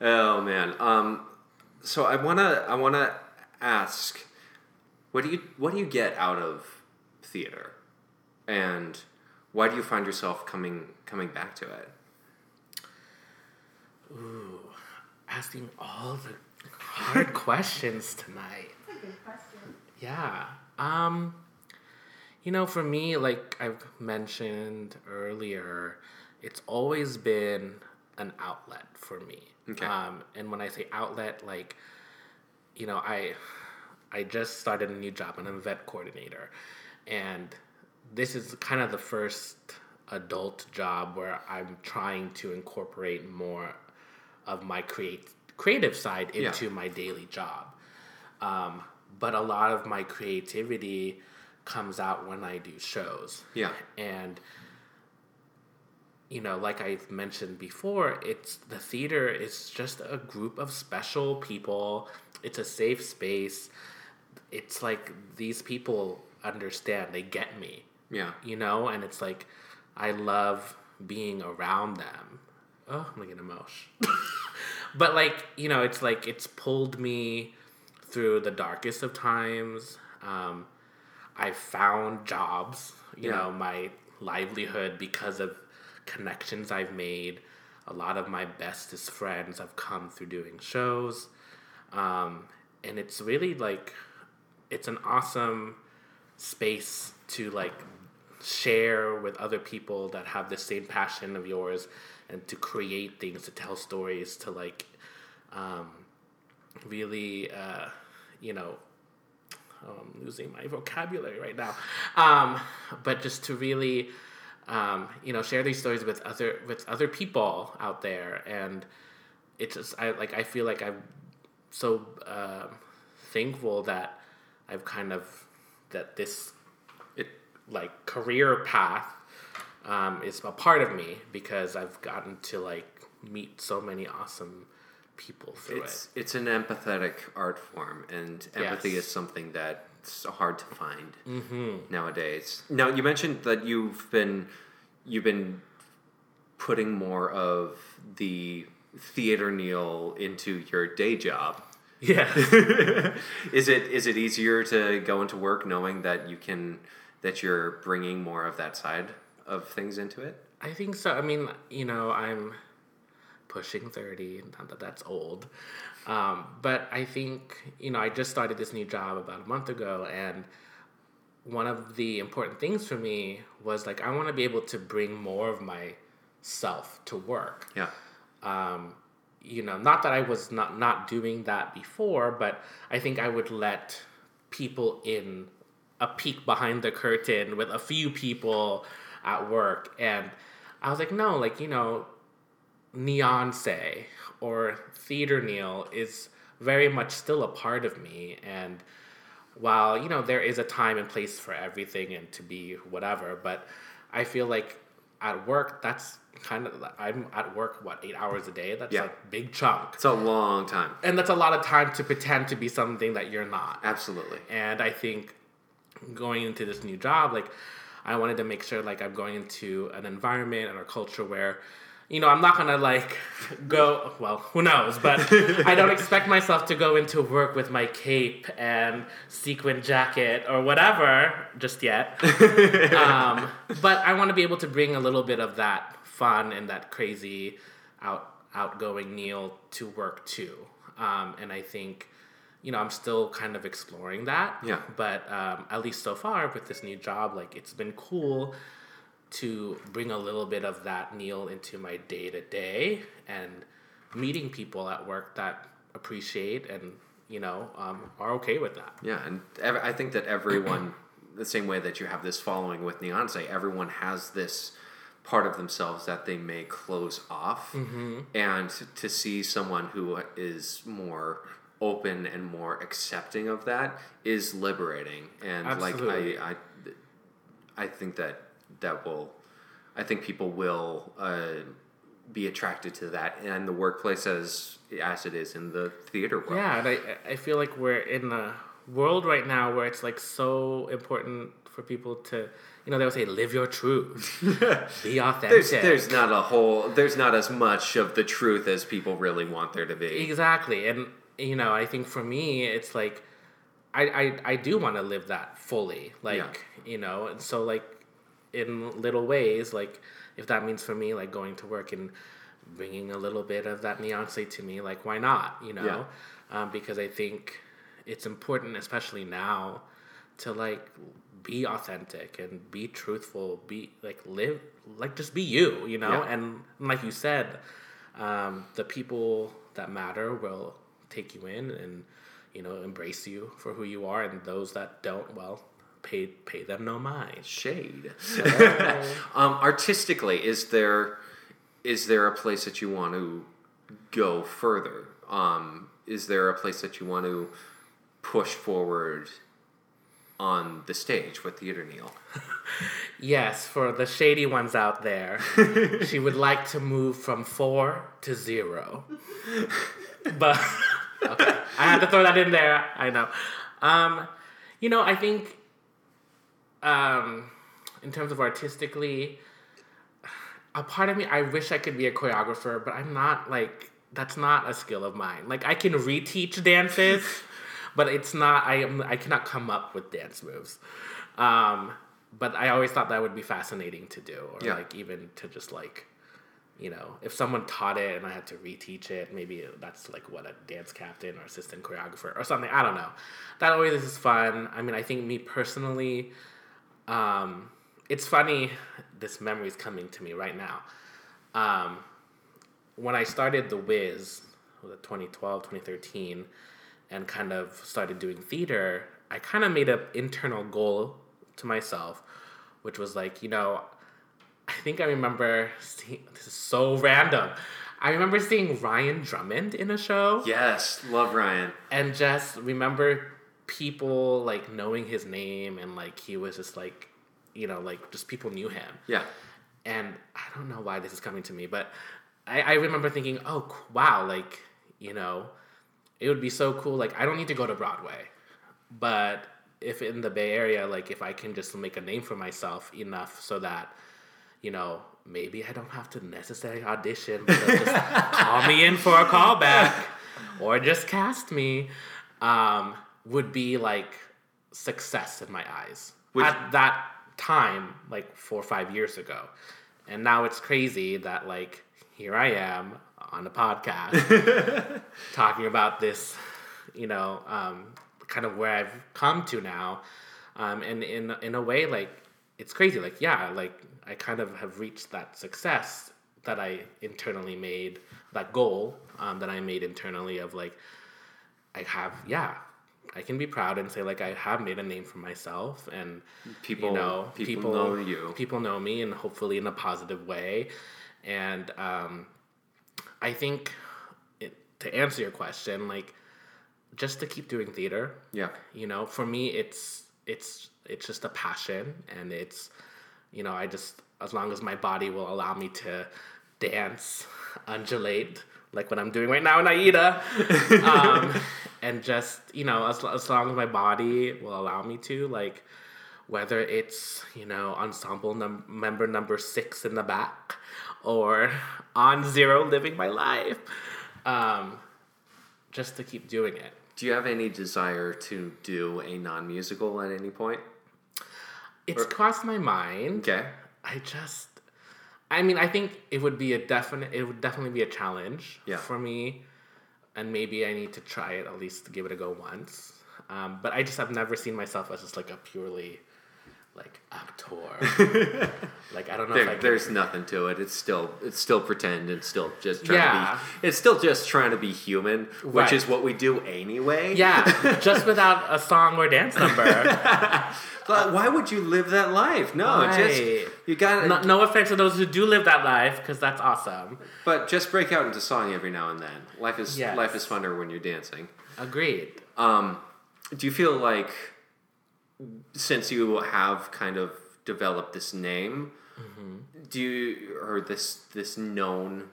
Oh man. Um, so I wanna I wanna ask, what do you what do you get out of theater, and why do you find yourself coming coming back to it? Ooh, asking all the hard questions tonight. That's a good question. Yeah. Um you know, for me, like I've mentioned earlier, it's always been an outlet for me. Okay. Um and when I say outlet, like you know, I I just started a new job and I'm a vet coordinator. And this is kind of the first adult job where I'm trying to incorporate more of my create creative side Yeah. into my daily job. Um, but a lot of my creativity comes out when I do shows. Yeah. And you know, like I've mentioned before, it's the theater is just a group of special people. It's a safe space. It's like these people understand, they get me. Yeah. you know and it's like i love being around them. Oh i'm gonna get emotional. But like you know it's like it's pulled me through the darkest of times. Um, i found jobs you Yeah. know my livelihood because of connections i've made. A lot of my bestest friends have come through doing shows. Um, and it's really like it's an awesome space to like share with other people that have the same passion of yours and to create things to tell stories to like um, really uh, you know oh, i'm losing my vocabulary right now. Um, but just to really um, you know share these stories with other with other people out there. And it's just i like i feel like i'm so um thankful that i've kind of that this It like career path um, is a part of me because I've gotten to like meet so many awesome people through it's it's an empathetic art form, and empathy Yes. is something that's hard to find nowadays. Now you mentioned that you've been you've been putting more of the theater Neal into your day job. Yeah. is it is it easier to go into work knowing that you can that you're bringing more of that side of things into it? I think so. I mean, you know, I'm pushing 30, not that that's old. Um, but I think, you know, I just started this new job about a month ago, and one of the important things for me was like, I want to be able to bring more of myself to work. Yeah. um, you know, not that I was not not doing that before, but I think I would let people in a peek behind the curtain with a few people at work, and I was like, no, like you know, Neonce or Theater Neal is very much still a part of me, and while you know there is a time and place for everything and to be whatever, but I feel like at work that's kind of I'm at work what eight hours a day. That's Yeah. a big chunk, It's a long time. and that's a lot of time to pretend to be something that you're not. Absolutely. And I think going into this new job, like I wanted to make sure like I'm going into an environment and a culture where, you know, I'm not gonna like go well, who knows, but I don't expect myself to go into work with my cape and sequin jacket or whatever just yet. um, but I want to be able to bring a little bit of that fun and that crazy out outgoing Neal to work too. Um, and I think, you know, I'm still kind of exploring that. Yeah. But um, at least so far with this new job, like it's been cool to bring a little bit of that Neal into my day to day and meeting people at work that appreciate and you know um, are okay with that. Yeah, and ev- I think that everyone, the same way that you have this following with Neonce, everyone has this part of themselves that they may close off, Mm-hmm. and to see someone who is more open and more accepting of that is liberating. And Absolutely. like I, I, I think that that will, I think people will. Uh, be attracted to that and the workplace as as it is in the theater world. Yeah, and I I feel like we're in a world right now where it's like so important for people to you know they'll say live your truth, be authentic. There's there's not a whole there's not as much of the truth as people really want there to be. Exactly. And you know, I think for me it's like I I, I do want to live that fully. Like, Yeah. you know, and so like in little ways, like if that means for me like going to work and bringing a little bit of that Beyonce to me, like why not, you know? Um, because I think it's important especially now to like be authentic and be truthful, be like live like just be you, you know? Yeah. And like you said, um, the people that matter will take you in and you know embrace you for who you are and those that don't well pay pay them no mind Shade. um, artistically, is there is there a place that you want to go further? Um, is there a place that you want to push forward on the stage with Theater Neal? yes for the shady ones out there she would like to move from four to zero but okay i had to throw that in there i know um you know i think um in terms of artistically a part of me i wish i could be a choreographer but i'm not like that's not a skill of mine. Like i can reteach dances but it's not i am i cannot come up with dance moves. Um but i always thought that would be fascinating to do or Yeah. like even to just like you know if someone taught it and i had to reteach it maybe that's like what a dance captain or assistant choreographer or something. I don't know. That always is fun. I mean i think me personally um, it's funny this memory is coming to me right now. Um, when i started the wiz was it 2012 2013 and kind of started doing theater i kind of made an internal goal to myself which was like you know i think i remember seeing this is so random. I remember seeing ryan drummond in a show. Yes, love Ryan. and just remember people like knowing his name and like he was just like you know like just people knew him. Yeah, and i don't know why this is coming to me but i, I remember thinking oh wow like you know it would be so cool. Like i don't need to go to broadway but if in the bay area like if i can just make a name for myself enough so that you know maybe i don't have to necessarily audition but just call me in for a callback or just cast me. Um, would be like success in my eyes. Which- at that time like four or five years ago. And now it's crazy that like here i am on a podcast talking about this you know um, kind of where i've come to now. Um, and in in a way like it's crazy. Like yeah like i kind of have reached that success that i internally made that goal um, that i made internally of like i have yeah I can be proud and say like I have made a name for myself and People- you know people know you. people know me and hopefully in a positive way and um, I think it, to answer your question like just to keep doing theater Yeah. you know for me it's it's it's just a passion and it's you know i just as long as my body will allow me to dance undulate like what i'm doing right now in aida um, and just you know as, as long as my body will allow me to like whether it's you know ensemble num- member number six in the back or on zero living my life um, just to keep doing it Do you have any desire to do a non-musical at any point? It's crossed my mind. Okay. I just, I mean, I think it would be a definite, it would definitely be a challenge Yeah. for me, and maybe I need to try it at least to give it a go once. Um, but I just have never seen myself as just like a purely like actor. like I don't know if I There, can, there's nothing to it. It's still it's still pretend. It's still just trying Yeah. to be. It's still just trying to be human, which Right. is what we do anyway. yeah, just without a song or dance number. But why would you live that life? No, just you got no, no offense to those who do live that life, because that's awesome. But just break out into song every now and then. Life is Yes. life is funner when you're dancing. Agreed. Um, do you feel like since you have kind of developed this name, mm-hmm. do you or this this known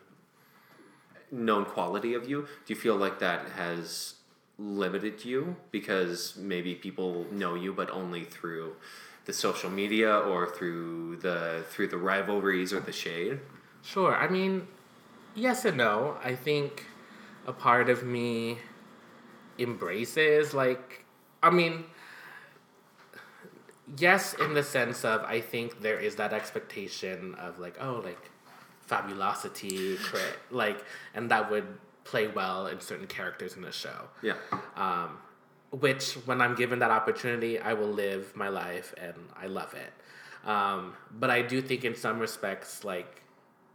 known quality of you, do you feel like that has limited you because maybe people know you but only through the social media or through the through the rivalries or the shade? Sure. I mean, yes and no. I think a part of me embraces, like, I mean, yes, in the sense of I think there is that expectation of, like, oh, like, fabulosity, crit, like, and that would play well in certain characters in the show Yeah. um, which when I'm given that opportunity, I will live my life and I love it. Um, but I do think in some respects, like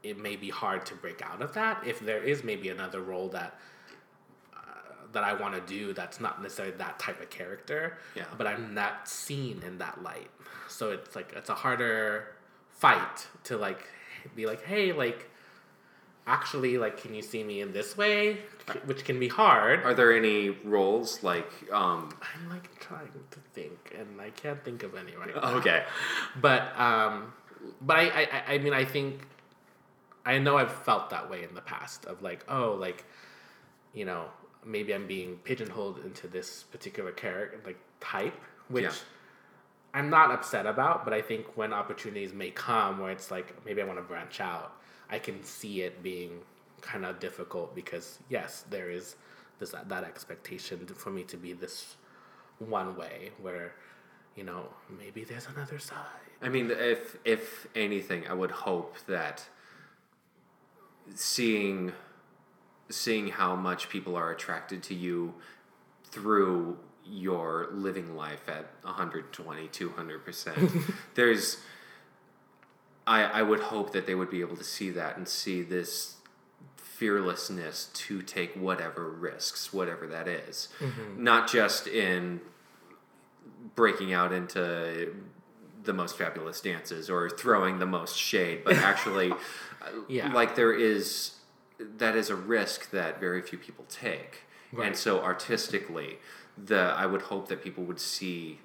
it may be hard to break out of that if there is maybe another role that that I want to do that's not necessarily that type of character. Yeah. But I'm not seen in that light, so it's like it's a harder fight to like be like, hey, like actually, like, can you see me in this way? Which can be hard. Are there any roles like um I'm like trying to think, and I can't think of any right now. okay. But um, but I, I I- I mean I think I know I've felt that way in the past of like oh like you know maybe I'm being pigeonholed into this particular character like type which Yeah. I'm not upset about, but I think when opportunities may come where it's like maybe I want to branch out, I can see it being kind of difficult because yes, there is this that expectation for me to be this one way where you know maybe there's another side. I mean, if if anything, I would hope that seeing seeing how much people are attracted to you through your living life at 120 200% there's I, I would hope that they would be able to see that and see this fearlessness to take whatever risks whatever that is. not just in breaking out into the most fabulous dances or throwing the most shade, but actually, uh, Yeah. like there is that is a risk that very few people take, and so artistically, the I would hope that people would see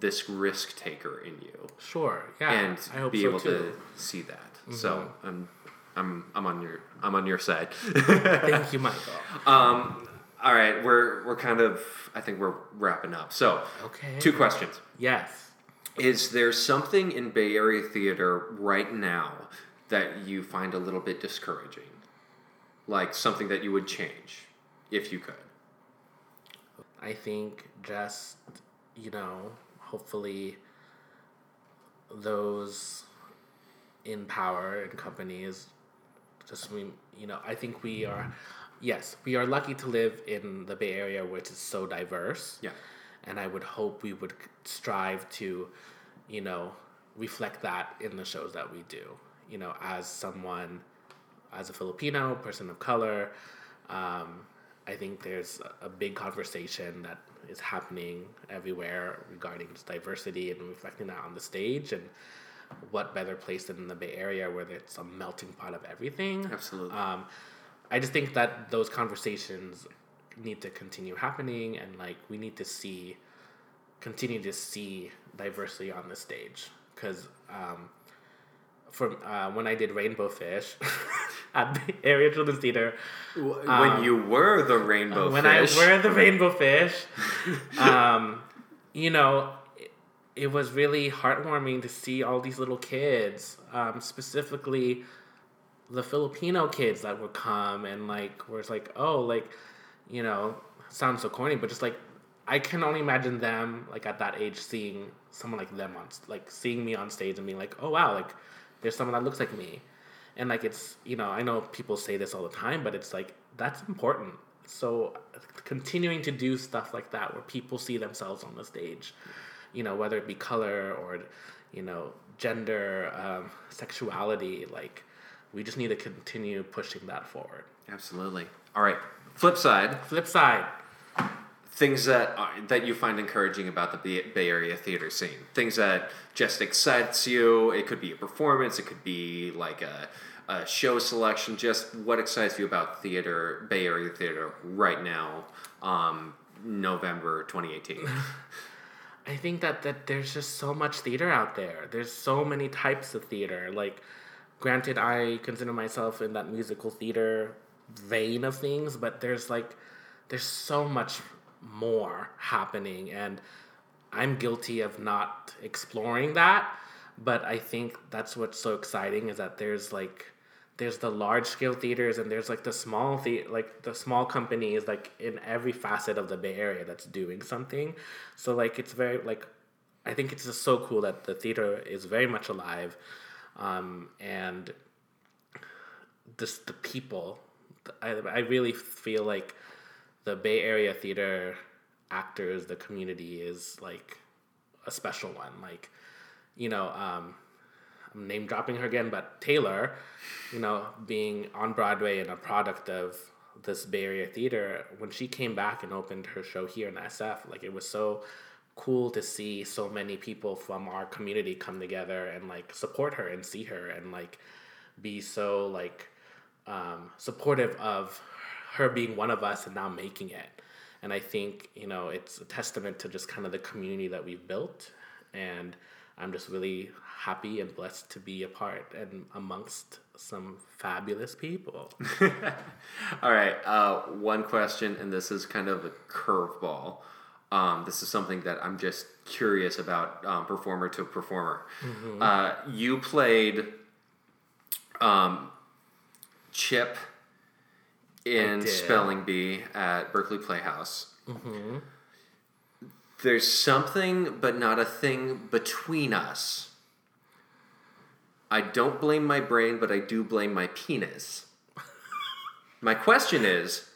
this risk taker in you Sure, yeah, and I hope be so able too. to see that. So I'm I'm I'm on your I'm on your side. Thank you, Michael. Um, all right, we're we're kind of I think we're wrapping up. So, Okay. two questions. Yes. Is there something in Bay Area theater right now that you find a little bit discouraging? Like something that you would change if you could? I think just, you know, hopefully those in power and companies just we you know, I think we are yes, we are lucky to live in the Bay Area which is so diverse. Yeah. And I would hope we would strive to, you know, reflect that in the shows that we do. You know, as someone as a Filipino, person of color, um, I think there's a- big conversation that is happening everywhere regarding diversity and reflecting that on the stage and what better place than in the Bay Area where it's a melting pot of everything. Absolutely. Um, I just think that those conversations need to continue happening and like we need to see continue to see diversity on the stage because um, from uh, when I did Rainbow Fish at the Area Children's Theater, when you were the rainbow Um, when fish. I were the rainbow fish, um, you know, it, it was really heartwarming to see all these little kids, um, specifically the Filipino kids that would come and like, where it's like, oh, like, you know, sounds so corny, but just like, I can only imagine them like at that age seeing someone like them on like seeing me on stage and being like, oh wow, like there's someone that looks like me, and like it's you know I know people say this all the time, but it's like that's important. So continuing to do stuff like that where people see themselves on the stage, you know whether it be color or you know gender, um, sexuality, like we just need to continue pushing that forward. Absolutely. All right. Flip side, Flip side, things that are, that you find encouraging about the Bay, Area theater scene. Things that just excites you. It could be a performance. It could be like a, a show selection. Just what excites you about theater, Bay Area theater right now, um, November 2018. I think that, that there's just so much theater out there. There's so many types of theater. Like, granted, I consider myself in that musical theater vein of things, but there's like, there's so much more happening, and I'm guilty of not exploring that. But I think that's what's so exciting is that there's like, there's the large scale theaters and there's like the small the like the small companies like in every facet of the Bay Area that's doing something. So like it's very like I think it's just so cool that the theater is very much alive, um, and just the people. I I really feel like the Bay Area theater actors, the community is like a special one. Like, you know, um, I'm name dropping her again, but Taylor, you know, being on Broadway and a product of this Bay Area theater, when she came back and opened her show here in SF, like it was so cool to see so many people from our community come together and like support her and see her and like be so like um, supportive of her being one of us and now making it. And I think, you know, it's a testament to just kind of the community that we've built. And I'm just really happy and blessed to be a part and amongst some fabulous people. All right. Uh, one question, and this is kind of a curveball. Um, this is something that I'm just curious about, um, performer to performer. Uh, you played um, Chip in. Spelling Bee at Berkeley Playhouse. Mm-hmm. There's something, but not a thing between us. I don't blame my brain, but I do blame my penis. my question is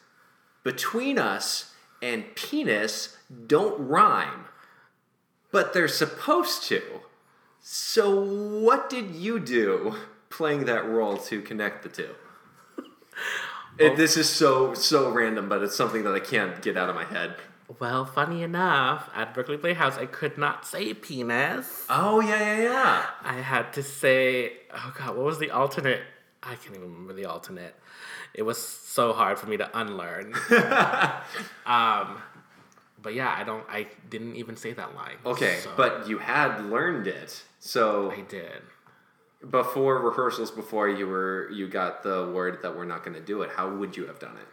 between us and penis don't rhyme, but they're supposed to. So, what did you do playing that role to connect the two? It, this is so so random, but it's something that I can't get out of my head. Well, funny enough, at Berkeley Playhouse, I could not say penis. Oh yeah yeah yeah. I had to say, oh god, what was the alternate? I can't even remember the alternate. It was so hard for me to unlearn. um, but yeah, I don't. I didn't even say that line. Okay, so but you had learned it. So I did. Before rehearsals, before you were you got the word that we're not going to do it. How would you have done it?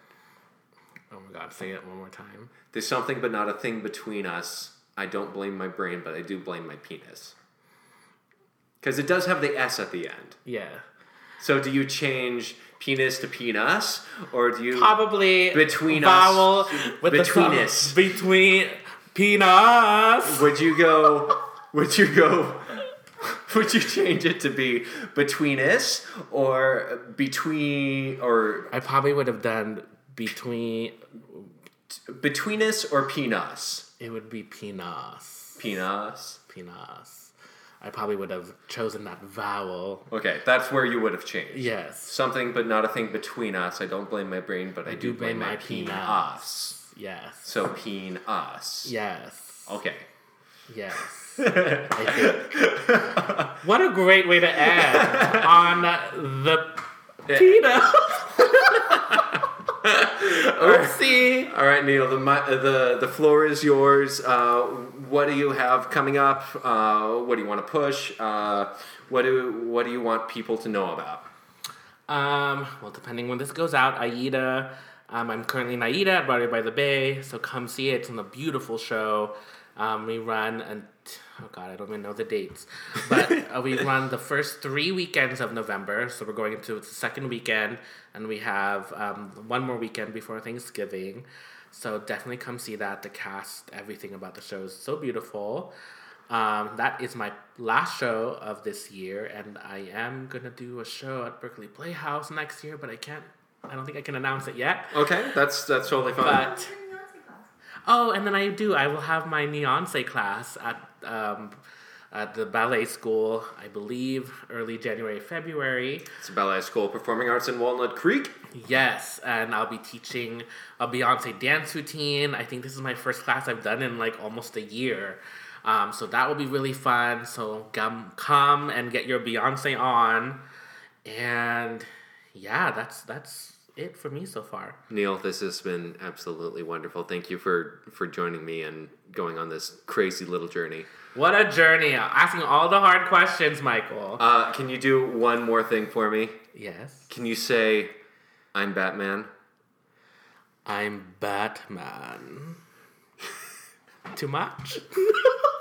Oh my god, say it one more time. There's something, but not a thing between us. I don't blame my brain, but I do blame my penis. Because it does have the S at the end. Yeah, So do you change penis to penis, or do you? probably Between vowel us. with Between the us. between penis. Would you go? Would you go? Would you change it to be between us or between or I probably would have done between. between us or penis? It would be penis. Penis. Penis. I probably would have chosen that vowel. Okay, that's where you would have changed. Yes. Something but not a thing between us. I don't blame my brain, but I, do, blame, my peen peanuts. us. Yes. So peen us. Yes. Okay. Yes. What a great way to end on the peanut. Oopsie. All right, Neal. The the the floor is yours. Uh, what do you have coming up? Uh, what do you want to push? Uh, what do what do you want people to know about? Um, well, depending when this goes out, Aida. Um, I'm currently in Aida at Broadway by the Bay, so come see it. It's a beautiful show. Um, we run and oh god, I don't even know the dates, but uh, we run the first three weekends of November. So we're going into the second weekend, and we have um, one more weekend before Thanksgiving. So definitely come see that. The cast, everything about the show is so beautiful. Um, that is my last show of this year, and I am gonna do a show at Berkeley Playhouse next year, but I can't. I don't think I can announce it yet. Okay, that's that's totally fine. But oh, and then I do. I will have my Neonce class at um, at the ballet school. I believe early January, February. it's a Ballet School of Performing Arts in Walnut Creek. Yes, and I'll be teaching a Beyonce dance routine. I think this is my first class I've done in like almost a year. Um, so that will be really fun. So come, come and get your Beyonce on, and yeah, that's that's it for me so far. Neal, this has been absolutely wonderful. Thank you for for joining me and going on this crazy little journey. What a journey! Asking all the hard questions, Michael. Uh, can you do one more thing for me? yes, Can you say, "I'm Batman"? I'm Batman. Too much.